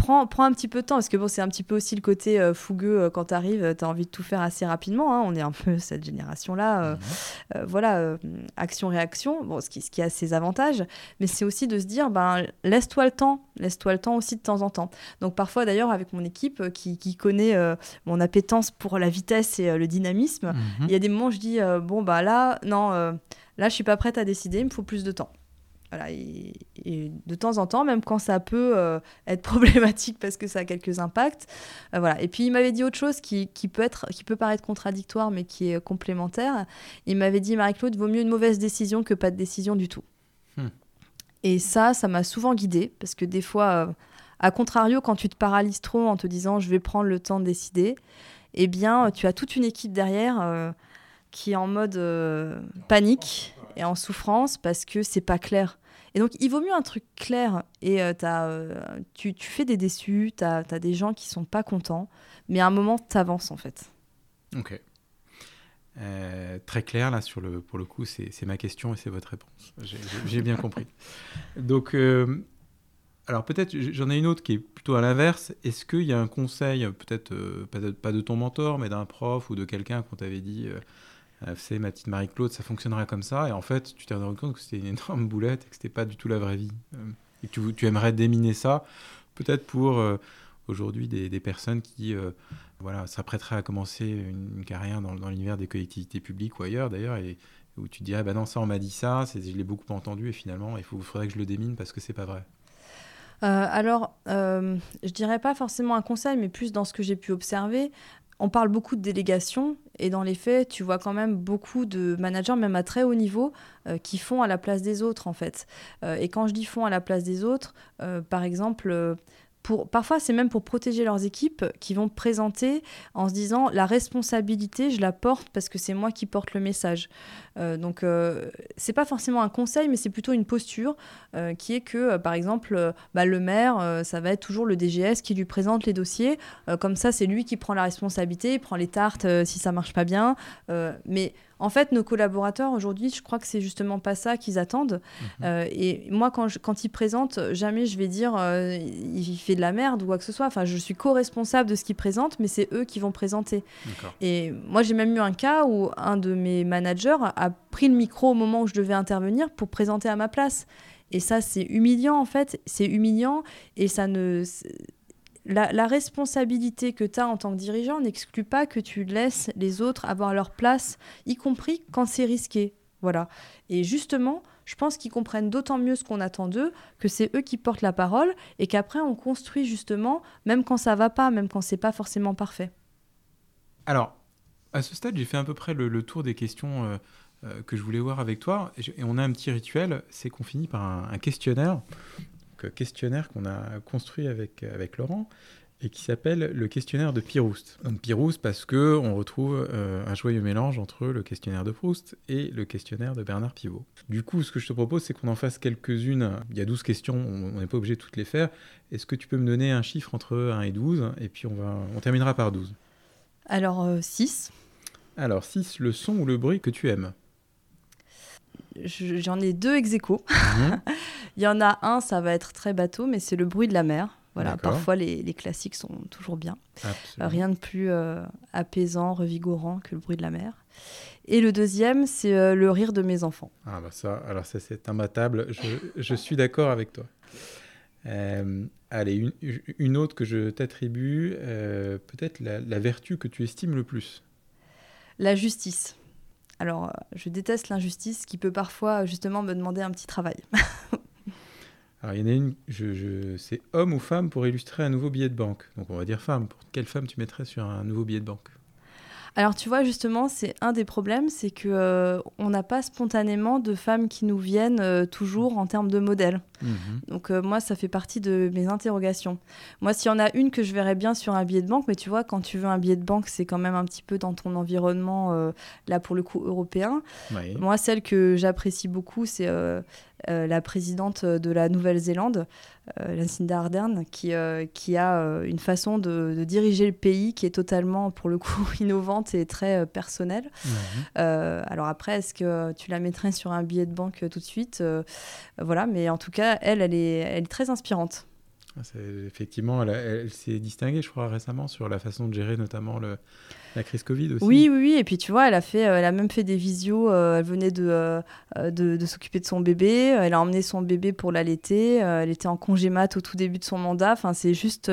prends, un petit peu de temps, parce que bon, c'est un petit peu aussi le côté euh, fougueux euh, quand tu arrives, tu as envie de tout faire assez rapidement. Hein. on est un peu cette génération-là. Euh, mhm. voilà, action-réaction, bon, ce qui, ce qui a ses avantages, mais c'est aussi de se dire, ben, laisse-toi le temps, laisse-toi le temps aussi de temps en temps. Donc parfois, d'ailleurs, avec mon équipe qui, qui connaît mon appétence pour la vitesse et le dynamisme, mhm. il y a des moments où je dis, bon, bah là, non, là, je suis pas prête à décider, il me faut plus de temps. Voilà, et, de temps en temps, même quand ça peut euh, être <laughs> problématique parce que ça a quelques impacts. Euh, voilà. Et puis il m'avait dit autre chose qui, qui, peut être, qui peut paraître contradictoire, mais qui est complémentaire. Il m'avait dit, Marie-Claude, vaut mieux une mauvaise décision que pas de décision du tout. Hmm. Et ça, ça m'a souvent guidée, parce que des fois, euh, à contrario, quand tu te paralyses trop en te disant, je vais prendre le temps de décider, eh bien, tu as toute une équipe derrière qui est en mode panique et en souffrance parce que c'est pas clair. Et donc, il vaut mieux un truc clair et euh, euh, tu, fais des déçus, tu as, des gens qui sont pas contents, mais à un moment, tu avances en fait. Ok. Euh, très clair, là, sur le, pour le coup, c'est ma question et c'est votre réponse. J'ai bien compris. <laughs> Donc, alors peut-être, j'en ai une autre qui est plutôt à l'inverse. Est-ce qu'il y a un conseil, peut-être pas, de ton mentor, mais d'un prof ou de quelqu'un qu'on t'avait dit c'est ma petite Marie-Claude, ça fonctionnera comme ça. Et en fait, tu t'es rendu compte que c'était une énorme boulette et que c'était pas du tout la vraie vie. Euh, et tu, aimerais déminer ça, peut-être pour euh, aujourd'hui des, personnes qui euh, voilà, s'apprêteraient à commencer une, carrière dans, l'univers des collectivités publiques ou ailleurs d'ailleurs, et où tu te dirais, bah non, ça on m'a dit ça, je l'ai beaucoup entendu et finalement il faudrait que je le démine parce que c'est pas vrai. alors, je dirais pas forcément un conseil, mais plus dans ce que j'ai pu observer on parle beaucoup de délégation et dans les faits, tu vois quand même beaucoup de managers, même à très haut niveau, euh, qui font à la place des autres en fait. Euh, et quand je dis font à la place des autres, euh, par exemple, parfois, c'est même pour protéger leurs équipes qui vont présenter en se disant la responsabilité, je la porte parce que c'est moi qui porte le message. Euh, donc, euh, c'est pas forcément un conseil, mais c'est plutôt une posture euh, qui est que, par exemple, bah, le maire, ça va être toujours le DGS qui lui présente les dossiers. comme ça, c'est lui qui prend la responsabilité, il prend les tartes si ça marche pas bien. mais en fait, nos collaborateurs aujourd'hui, je crois que c'est justement pas ça qu'ils attendent. Mhm. Euh, et moi, quand, quand ils présentent, jamais je vais dire euh, il fait de la merde ou quoi que ce soit. Enfin, je suis co-responsable de ce qu'ils présentent, mais c'est eux qui vont présenter. Et moi, j'ai même eu un cas où un de mes managers a pris le micro au moment où je devais intervenir pour présenter à ma place. Et ça, c'est humiliant en fait. C'est humiliant et ça ne la, responsabilité que tu as en tant que dirigeant n'exclut pas que tu laisses les autres avoir leur place, y compris quand c'est risqué. Voilà. Et justement, je pense qu'ils comprennent d'autant mieux ce qu'on attend d'eux, que c'est eux qui portent la parole et qu'après on construit justement, même quand ça va pas, même quand c'est pas forcément parfait. Alors, à ce stade, j'ai fait à peu près le, tour des questions euh, euh, que je voulais voir avec toi. Et, on a un petit rituel, c'est qu'on finit par un questionnaire questionnaire qu'on a construit avec, avec Laurent et qui s'appelle le questionnaire de Piroust. Donc Piroust parce que on retrouve euh, un joyeux mélange entre le questionnaire de Proust et le questionnaire de Bernard Pivot. Du coup, ce que je te propose, c'est qu'on en fasse quelques-unes. Il y a 12 questions, on n'est pas obligé de toutes les faire. Est-ce que tu peux me donner un chiffre entre 1 et 12 Et puis on, va, on terminera par 12. Alors 6. Euh, Alors 6, le son ou le bruit que tu aimes? J'en ai deux ex aequo. Mhm. <laughs> Il y en a un, ça va être très bateau, mais c'est le bruit de la mer. Voilà, parfois les, les, classiques sont toujours bien. rien de plus euh, apaisant, revigorant que le bruit de la mer. Et le deuxième, c'est euh, le rire de mes enfants. Ah bah ça, alors ça c'est imbattable. Je, je suis d'accord avec toi. Euh, allez, une, une, autre que je t'attribue, peut-être la, la vertu que tu estimes le plus. La justice. Alors, euh, je déteste l'injustice qui peut parfois justement me demander un petit travail. <laughs> Alors, il y en a une, c'est homme ou femme pour illustrer un nouveau billet de banque. Donc, on va dire femme. Pour quelle femme tu mettrais sur un nouveau billet de banque? Alors tu vois justement, c'est un des problèmes, c'est que euh, on n'a pas spontanément de femmes qui nous viennent euh, toujours en termes de modèles. Mhm. Donc euh, moi, ça fait partie de mes interrogations. Moi, s'il y en a une que je verrais bien sur un billet de banque, mais tu vois, quand tu veux un billet de banque, c'est quand même un petit peu dans ton environnement là pour le coup européen. Moi, celle que j'apprécie beaucoup, c'est la présidente de la Nouvelle-Zélande, euh, Lucinda Ardern, qui, euh, qui a euh, une façon de, diriger le pays qui est totalement, pour le coup, <laughs> innovante et très personnelle. alors après, est-ce que tu la mettrais sur un billet de banque tout de suite Voilà, mais en tout cas, elle, elle est, elle est très inspirante. Ah, effectivement, elle, elle s'est distinguée, je crois, récemment sur la façon de gérer notamment le, la crise Covid aussi. Oui, oui, oui. Et puis tu vois, elle a fait, euh, elle a même fait des visios. Euh, elle venait euh, de, de, s'occuper de son bébé. Elle a emmené son bébé pour l'allaiter. elle était en congé mat au tout début de son mandat. Enfin, c'est juste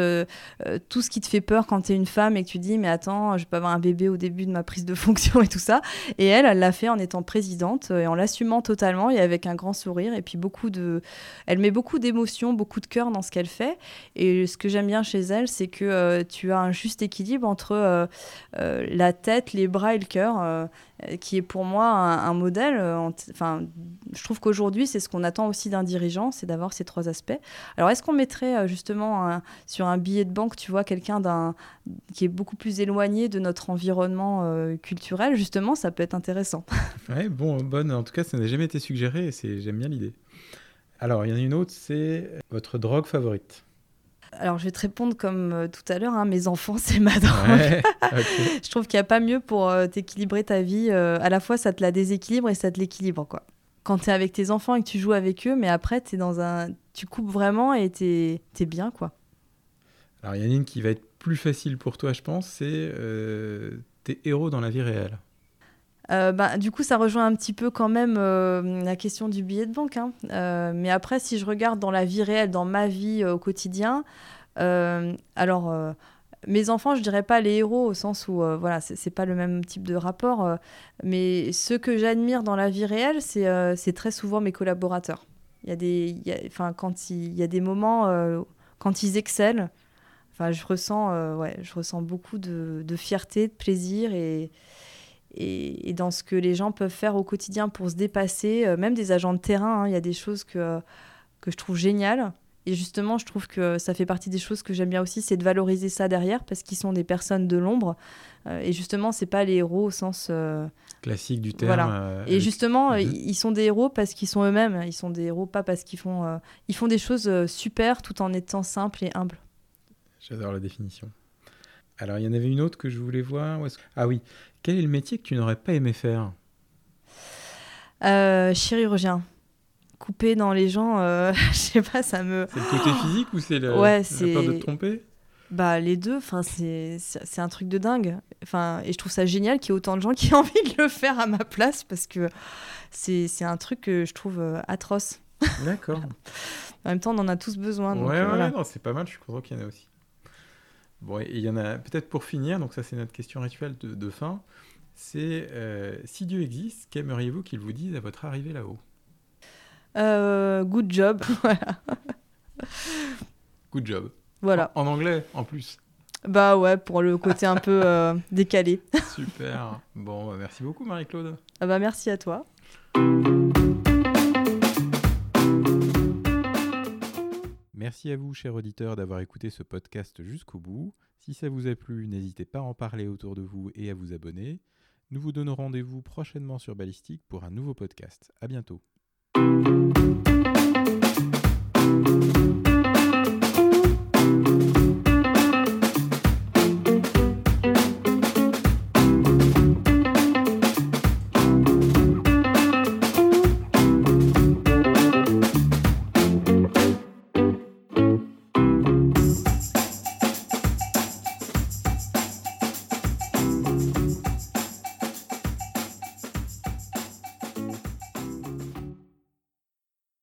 tout ce qui te fait peur quand tu es une femme et que tu dis, mais attends, je peux avoir un bébé au début de ma prise de fonction et tout ça. Et elle, elle l'a fait en étant présidente et en l'assumant totalement et avec un grand sourire. Et puis beaucoup de, elle met beaucoup d'émotions, beaucoup de cœur dans ce qu'elle fait. Et ce que j'aime bien chez elle, c'est que tu as un juste équilibre entre la tête, les bras et le cœur, euh, qui est pour moi un, modèle. Euh, enfin, je trouve qu'aujourd'hui, c'est ce qu'on attend aussi d'un dirigeant, c'est d'avoir ces trois aspects. Alors, est-ce qu'on mettrait justement sur un billet de banque, tu vois, quelqu'un qui est beaucoup plus éloigné de notre environnement culturel Justement, ça peut être intéressant. <laughs> ouais, bon, bonne. En tout cas, ça n'a jamais été suggéré et j'aime bien l'idée. Alors, il y en a une autre, c'est votre drogue favorite. Alors, je vais te répondre comme euh, tout à l'heure, hein, mes enfants, <laughs> c'est ma drogue. <laughs> je trouve qu'il n'y a pas mieux pour euh, t'équilibrer ta vie. Euh, à la fois, ça te la déséquilibre et ça te l'équilibre, quoi. Quand tu es avec tes enfants et que tu joues avec eux, mais après, es dans un... tu coupes vraiment et tu es, bien, quoi. Alors, il y en a une qui va être plus facile pour toi, je pense, c'est tes héros dans la vie réelle. Bah, du coup, ça rejoint un petit peu quand même la question du billet de banque. Hein. mais après, si je regarde dans la vie réelle, dans ma vie au quotidien, alors mes enfants, je dirais pas les héros au sens où euh, voilà, c'est pas le même type de rapport, euh, mais ce que j'admire dans la vie réelle, c'est euh, très souvent mes collaborateurs. Il y a des, enfin quand il, y a des moments quand ils excellent, enfin je ressens, ouais, je ressens beaucoup de, de, fierté, de plaisir et, et, dans ce que les gens peuvent faire au quotidien pour se dépasser, même des agents de terrain, hein, il y a des choses que que je trouve géniales et justement, je trouve que ça fait partie des choses que j'aime bien aussi, c'est de valoriser ça derrière parce qu'ils sont des personnes de l'ombre. Euh, et justement, c'est pas les héros au sens euh, classique du terme. Voilà. Euh, et justement, ils sont des héros parce qu'ils sont eux-mêmes. Ils sont des héros pas parce qu'ils font, ils font des choses super tout en étant simples et humbles. J'adore la définition. Alors, il y en avait une autre que je voulais voir. Ah oui, quel est le métier que tu n'aurais pas aimé faire? Chirurgien couper dans les gens, euh, <laughs> je sais pas, ça me. C'est le côté physique ou c'est le... ouais, la peur de te tromper? Bah les deux, enfin c'est un truc de dingue. Enfin et je trouve ça génial qu'il y ait autant de gens qui <laughs> aient envie de le faire à ma place parce que c'est un truc que je trouve euh, atroce. D'accord. en même temps, on en a tous besoin. Donc, ouais, ouais, non, c'est pas mal. Je suis content qu'il y en ait aussi. Bon, et il y en a peut-être pour finir. Donc ça, c'est notre question rituelle de, de fin. C'est euh, si Dieu existe, qu'aimeriez-vous qu'il vous dise à votre arrivée là-haut? Euh, good job. <laughs> voilà. Good job. Voilà. En, anglais, en plus. Bah ouais, pour le côté un peu euh, décalé. <laughs> Super. Bon, bah, merci beaucoup, Marie-Claude. Ah bah merci à toi. Merci à vous, chers auditeurs, d'avoir écouté ce podcast jusqu'au bout. Si ça vous a plu, n'hésitez pas à en parler autour de vous et à vous abonner. Nous vous donnons rendez-vous prochainement sur Ballistique pour un nouveau podcast. À bientôt.